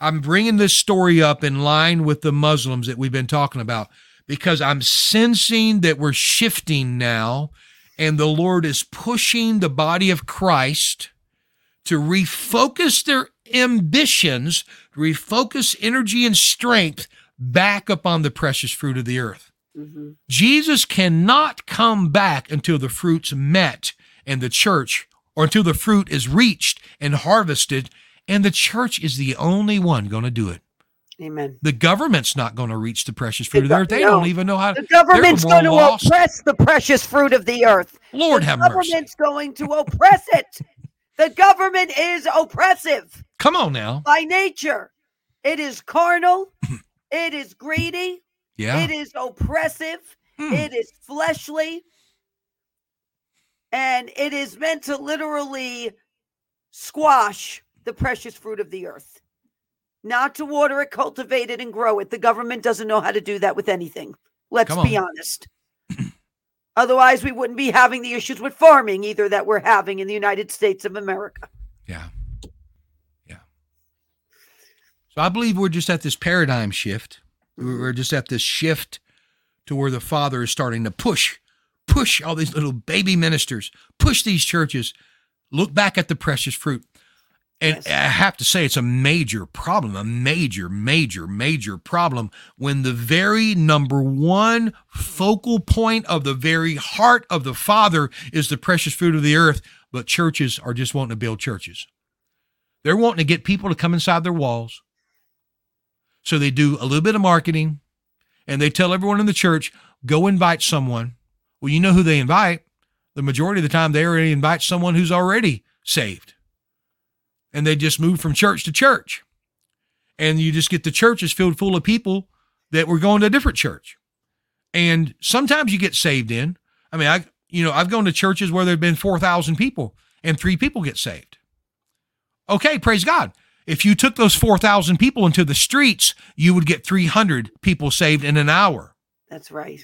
I'm bringing this story up in line with the Muslims that we've been talking about because I'm sensing that we're shifting now and the Lord is pushing the body of Christ to refocus their ambitions, refocus energy and strength back upon the precious fruit of the earth. mhm. Jesus cannot come back until the fruit's met in the church or until the fruit is reached and harvested, and the church is the only one going to do it. Amen. The government's not going to reach the precious fruit of The the earth. They no. don't even know how To, The government's going to lost. oppress the precious fruit of the earth. Lord the have mercy. government's going to oppress it. The government is oppressive Come on now. by nature. It is carnal. it is greedy. Yeah. It is oppressive. Mm. It is fleshly. And it is meant to literally squash the precious fruit of the earth. Not to water it, cultivate it, and grow it. The government doesn't know how to do that with anything. Let's be honest. Otherwise, we wouldn't be having the issues with farming either that we're having in the United States of America. Yeah. Yeah. So I believe we're just at this paradigm shift. We're just at this shift to where the Father is starting to push, push all these little baby ministers, push these churches, look back at the precious fruit. And Yes. I have to say, it's a major problem, a major, major, major problem when the very number one focal point of the very heart of the Father is the precious fruit of the earth, but churches are just wanting to build churches. They're wanting to get people to come inside their walls. So they do a little bit of marketing and they tell everyone in the church, go invite someone. Well, you know who they invite. The majority of the time, they already invite someone who's already saved. And they just move from church to church. And you just get the churches filled full of people that were going to a different church. And sometimes you get saved in. I mean, I, you know, I've gone to churches where there have been 4,000 people and three people get saved. Okay, praise God. If you took those 4,000 people into the streets, you would get 300 people saved in an hour. That's right.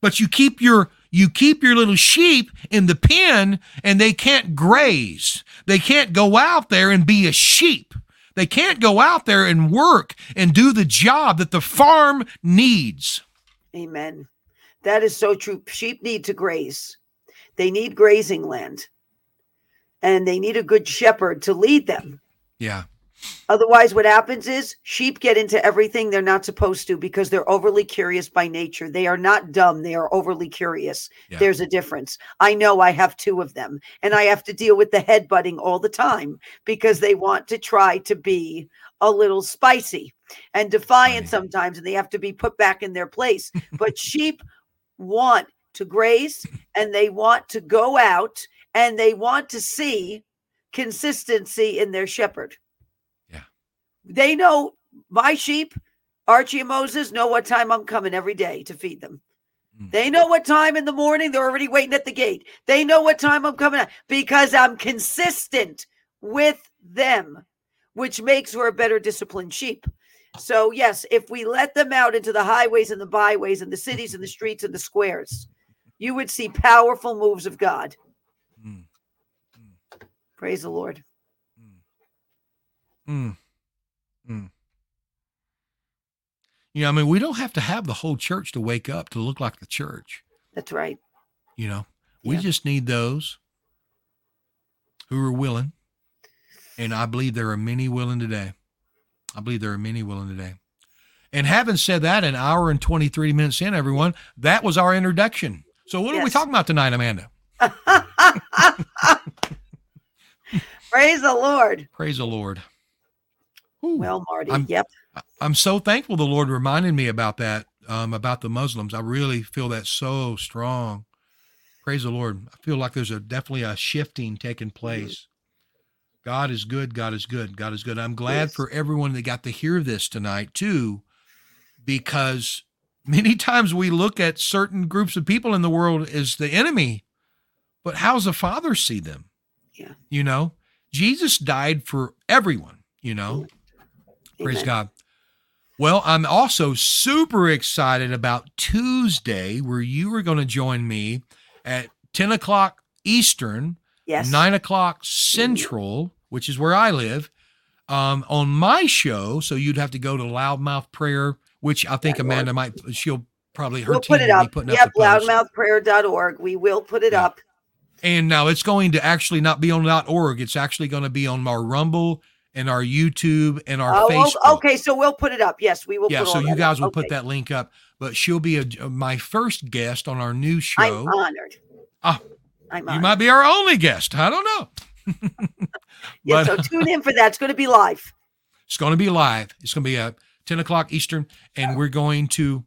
But you keep your you keep your little sheep in the pen and they can't graze. They can't go out there and be a sheep. They can't go out there and work and do the job that the farm needs. Amen. That is so true. Sheep need to graze, they need grazing land, and they need a good shepherd to lead them. Yeah. Otherwise, what happens is sheep get into everything they're not supposed to because they're overly curious by nature. They are not dumb, they are overly curious. Yeah. There's a difference. I know I have two of them, and I have to deal with the headbutting all the time because they want to try to be a little spicy and defiant Funny. sometimes, and they have to be put back in their place. But sheep want to graze and they want to go out and they want to see consistency in their shepherd. They know my sheep, Archie and Moses, know what time I'm coming every day to feed them. Mm. They know what time in the morning they're already waiting at the gate. They know what time I'm coming out because I'm consistent with them, which makes for a better disciplined sheep. So, yes, if we let them out into the highways and the byways and the cities and the streets and the squares, you would see powerful moves of God. Mm. Praise the Lord. Mm. Mm. You know, I mean, we don't have to have the whole church to wake up to look like the church. That's right. You know, we Yeah. just need those who are willing. And I believe there are many willing today. I believe there are many willing today. And having said that, an hour and 23 minutes in, everyone, that was our introduction. So, what are we talking about tonight, Amanda? Praise the Lord. Praise the Lord. Ooh. Well, Marty, I'm- yep. I'm so thankful the Lord reminded me about that, um, about the Muslims. I really feel that so strong. Praise the Lord. I feel like there's a definitely a shifting taking place. God is good. God is good. God is good. I'm glad Yes. for everyone that got to hear this tonight too, because many times we look at certain groups of people in the world as the enemy, but how's the Father see them? Yeah. You know, Jesus died for everyone, you know. Praise Amen. God. Well, I'm also super excited about Tuesday, where you are going to join me at 10 o'clock Eastern, Yes. 9 o'clock Central, which is where I live, um, on my show. So you'd have to go to Loudmouth Prayer, which I think Amanda might, she'll probably, her We'll team put it up. Yep, up the post. loudmouthprayer.org. We will put it Yeah. up. And now it's going to actually not be on .org. It's actually going to be on our Rumble and our YouTube and our Oh, Facebook. oh, okay, so we'll put it up. Yes, we will yeah, so you guys up. will put that link up. But she'll be a, my first guest on our new show. I'm honored. Ah, I'm you honored. might be our only guest. I don't know. yeah, but so tune in for that. It's going to be live. it's going to be live. It's going to be a 10 o'clock Eastern, and we're going to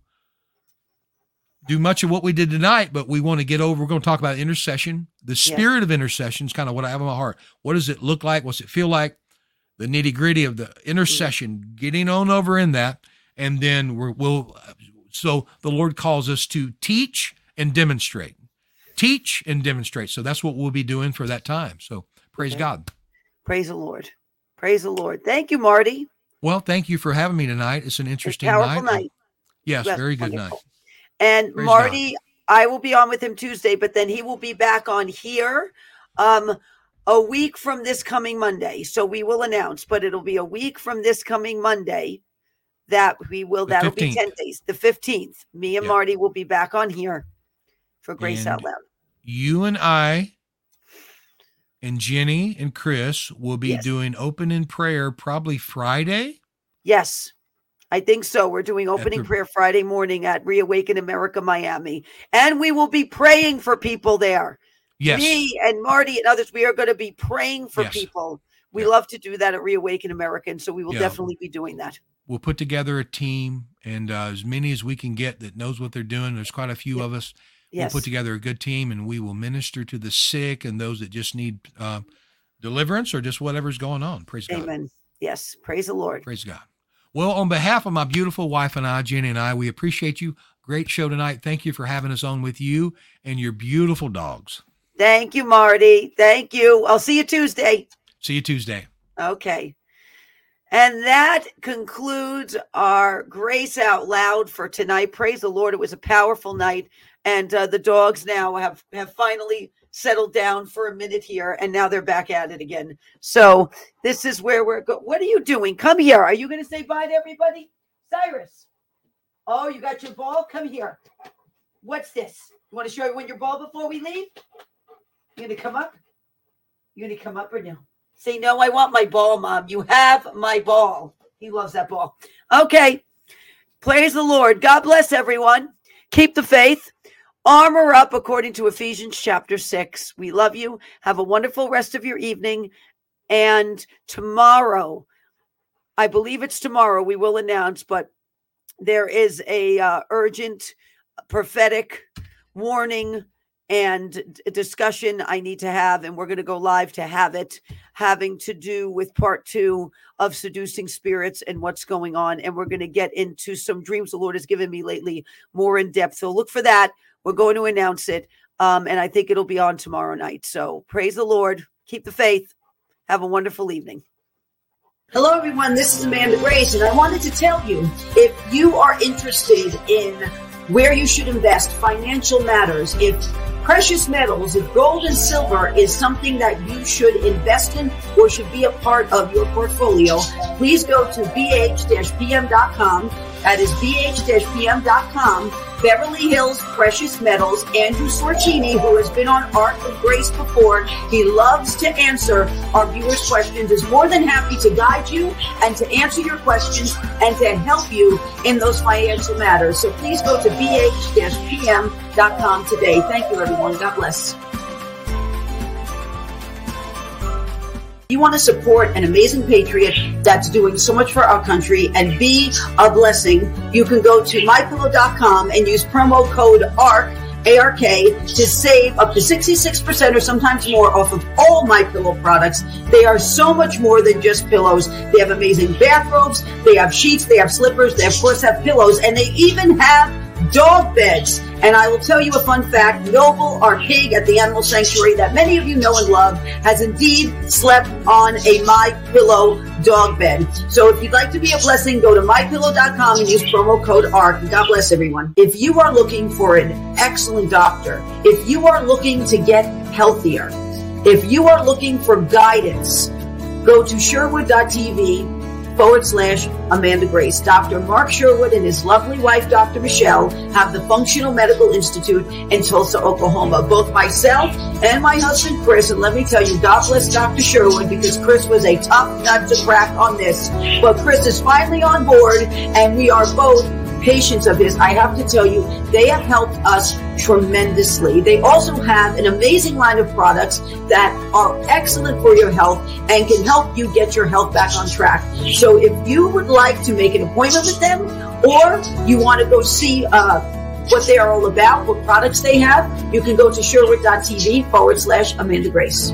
do much of what we did tonight, but we want to get over. We're going to talk about intercession. The spirit yes. of intercession is kind of what I have in my heart. What does it look like? What's it feel like? The nitty gritty of the intercession, getting on over in that. And then we will, so the Lord calls us to teach and demonstrate. Teach and demonstrate. So that's what we'll be doing for that time. So praise okay. God. Praise the Lord. Praise the Lord. Thank you, Marty. Well, thank you for having me tonight. It's an interesting night. night. Yes, very good wonderful. night. And Praise Marty, God. I will be on with him Tuesday, but then he will be back on here um, a week from this coming Monday. So we will announce, but it'll be a week from this coming Monday that we will, the that'll 15th. be 10 days. The 15th. Me and Marty will be back on here for Grace and Out Loud. You and I and Jenny and Chris will be yes. doing open in prayer probably Friday. Yes. I think so. We're doing opening the, prayer Friday morning at Reawaken America Miami. And we will be praying for people there. Yes. Me and Marty and others, we are going to be praying for yes. people. We yeah. love to do that at Reawaken America. And so we will yeah. definitely be doing that. We'll put together a team and uh, as many as we can get that knows what they're doing. There's quite a few yeah. of us. Yes. We'll put together a good team and we will minister to the sick and those that just need uh, deliverance or just whatever's going on. Praise Amen. God. Amen. Yes. Praise the Lord. Praise God. Well, on behalf of my beautiful wife and I, Jenny and I, we appreciate you. Great show tonight. Thank you for having us on with you and your beautiful dogs. Thank you, Marty. Thank you. I'll see you Tuesday. See you Tuesday. Okay. And that concludes our Grace Out Loud for tonight. Praise the Lord. It was a powerful night. And uh, the dogs now have, have finally settled down for a minute here and now they're back at it again. So this is where we're going. What are you doing? Come here. Are you going to say bye to everybody? Cyrus. Oh, you got your ball? Come here. What's this? You want to show everyone your ball before we leave? You to come up? You to come up or no? Say, no, I want my ball, mom. You have my ball. He loves that ball. Okay. Praise the Lord. God bless everyone. Keep the faith. Armor up according to Ephesians chapter 6. We love you. Have a wonderful rest of your evening. And tomorrow, I believe it's tomorrow, we will announce, but there is a uh, urgent prophetic warning and a discussion I need to have, and we're going to go live to have it, having to do with part two of seducing spirits and what's going on. And we're going to get into some dreams the Lord has given me lately more in depth. So look for that. We're going to announce it. Um, and I think it'll be on tomorrow night. So praise the Lord. Keep the faith. Have a wonderful evening. Hello, everyone. This is Amanda Grace, and I wanted to tell you if you are interested in where you should invest, financial matters, if precious metals, if gold and silver is something that you should invest in or should be a part of your portfolio, please go to bh-pm.com. That is bh-pm.com Beverly Hills Precious Metals, Andrew Sorchini, who has been on Ark of Grace before. He loves to answer our viewers' questions, is more than happy to guide you and to answer your questions and to help you in those financial matters. So please go to bh-pm.com today. Thank you, everyone. God bless. You want to support an amazing patriot that's doing so much for our country and be a blessing, you can go to mypillow.com and use promo code ARK ARK to save up to 66% or sometimes more off of all my pillow products. They are so much more than just pillows. They have amazing bathrobes, they have sheets, they have slippers, they of course have pillows, and they even have dog beds. And I will tell you a fun fact. Noble, our pig at the animal sanctuary that many of you know and love, has indeed slept on a My Pillow dog bed. So if you'd like to be a blessing, go to mypillow.com and use promo code ARK. God bless everyone. If you are looking for an excellent doctor, if you are looking to get healthier, if you are looking for guidance, go to Sherwood.tv forward slash Amanda Grace. Dr. Mark Sherwood and his lovely wife, Dr. Michelle, have the Functional Medical Institute in Tulsa, Oklahoma. Both myself and my husband, Chris, and let me tell you, God bless Dr. Sherwood because Chris was a tough nut to crack on this. But Chris is finally on board and we are both patients of his, I have to tell you, they have helped us tremendously. They also have an amazing line of products that are excellent for your health and can help you get your health back on track. So if you would like to make an appointment with them or you want to go see, uh, what they are all about, what products they have, you can go to sherwood.tv forward slash Amanda Grace.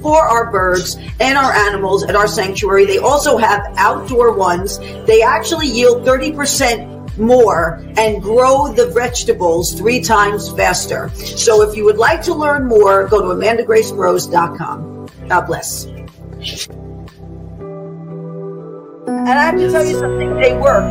for our birds and our animals at our sanctuary. They also have outdoor ones. They actually yield 30% more and grow the vegetables three times faster. So if you would like to learn more, go to amandagracegrows.com. God bless. And I have to tell you something, they work.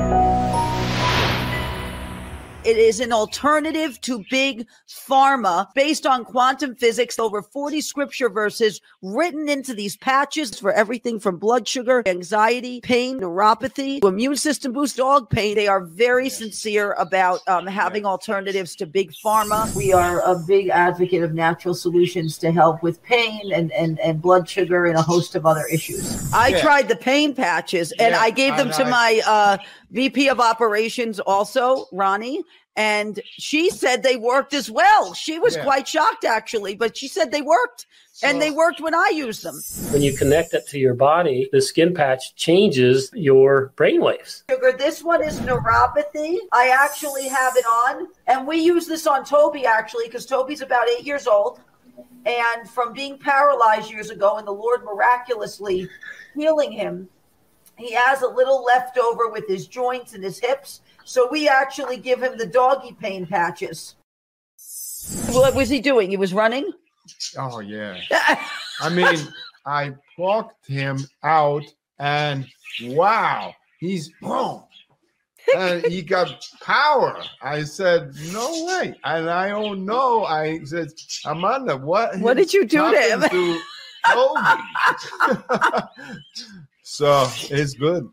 It is an alternative to big pharma based on quantum physics. Over 40 scripture verses written into these patches for everything from blood sugar, anxiety, pain, neuropathy, to immune system boost, dog pain. They are very sincere about um, having alternatives to big pharma. We are a big advocate of natural solutions to help with pain and, and, and blood sugar and a host of other issues. I yeah. tried the pain patches and yeah, I gave them I, to my uh, VP of operations also, Ronnie, and she said they worked as well. She was yeah. quite shocked actually, but she said they worked. So, and they worked when I used them. When you connect it to your body, the skin patch changes your brain waves. Sugar, this one is neuropathy. I actually have it on, and we use this on Toby actually because Toby's about eight years old. And from being paralyzed years ago, and the Lord miraculously healing him, he has a little leftover with his joints and his hips. So we actually give him the doggy pain patches. What was he doing? He was running? Oh, yeah. I mean, I plucked him out and wow, he's boom. and he got power. I said, no way. And I don't know. I said, Amanda, what? What did you do to him? To So it's good.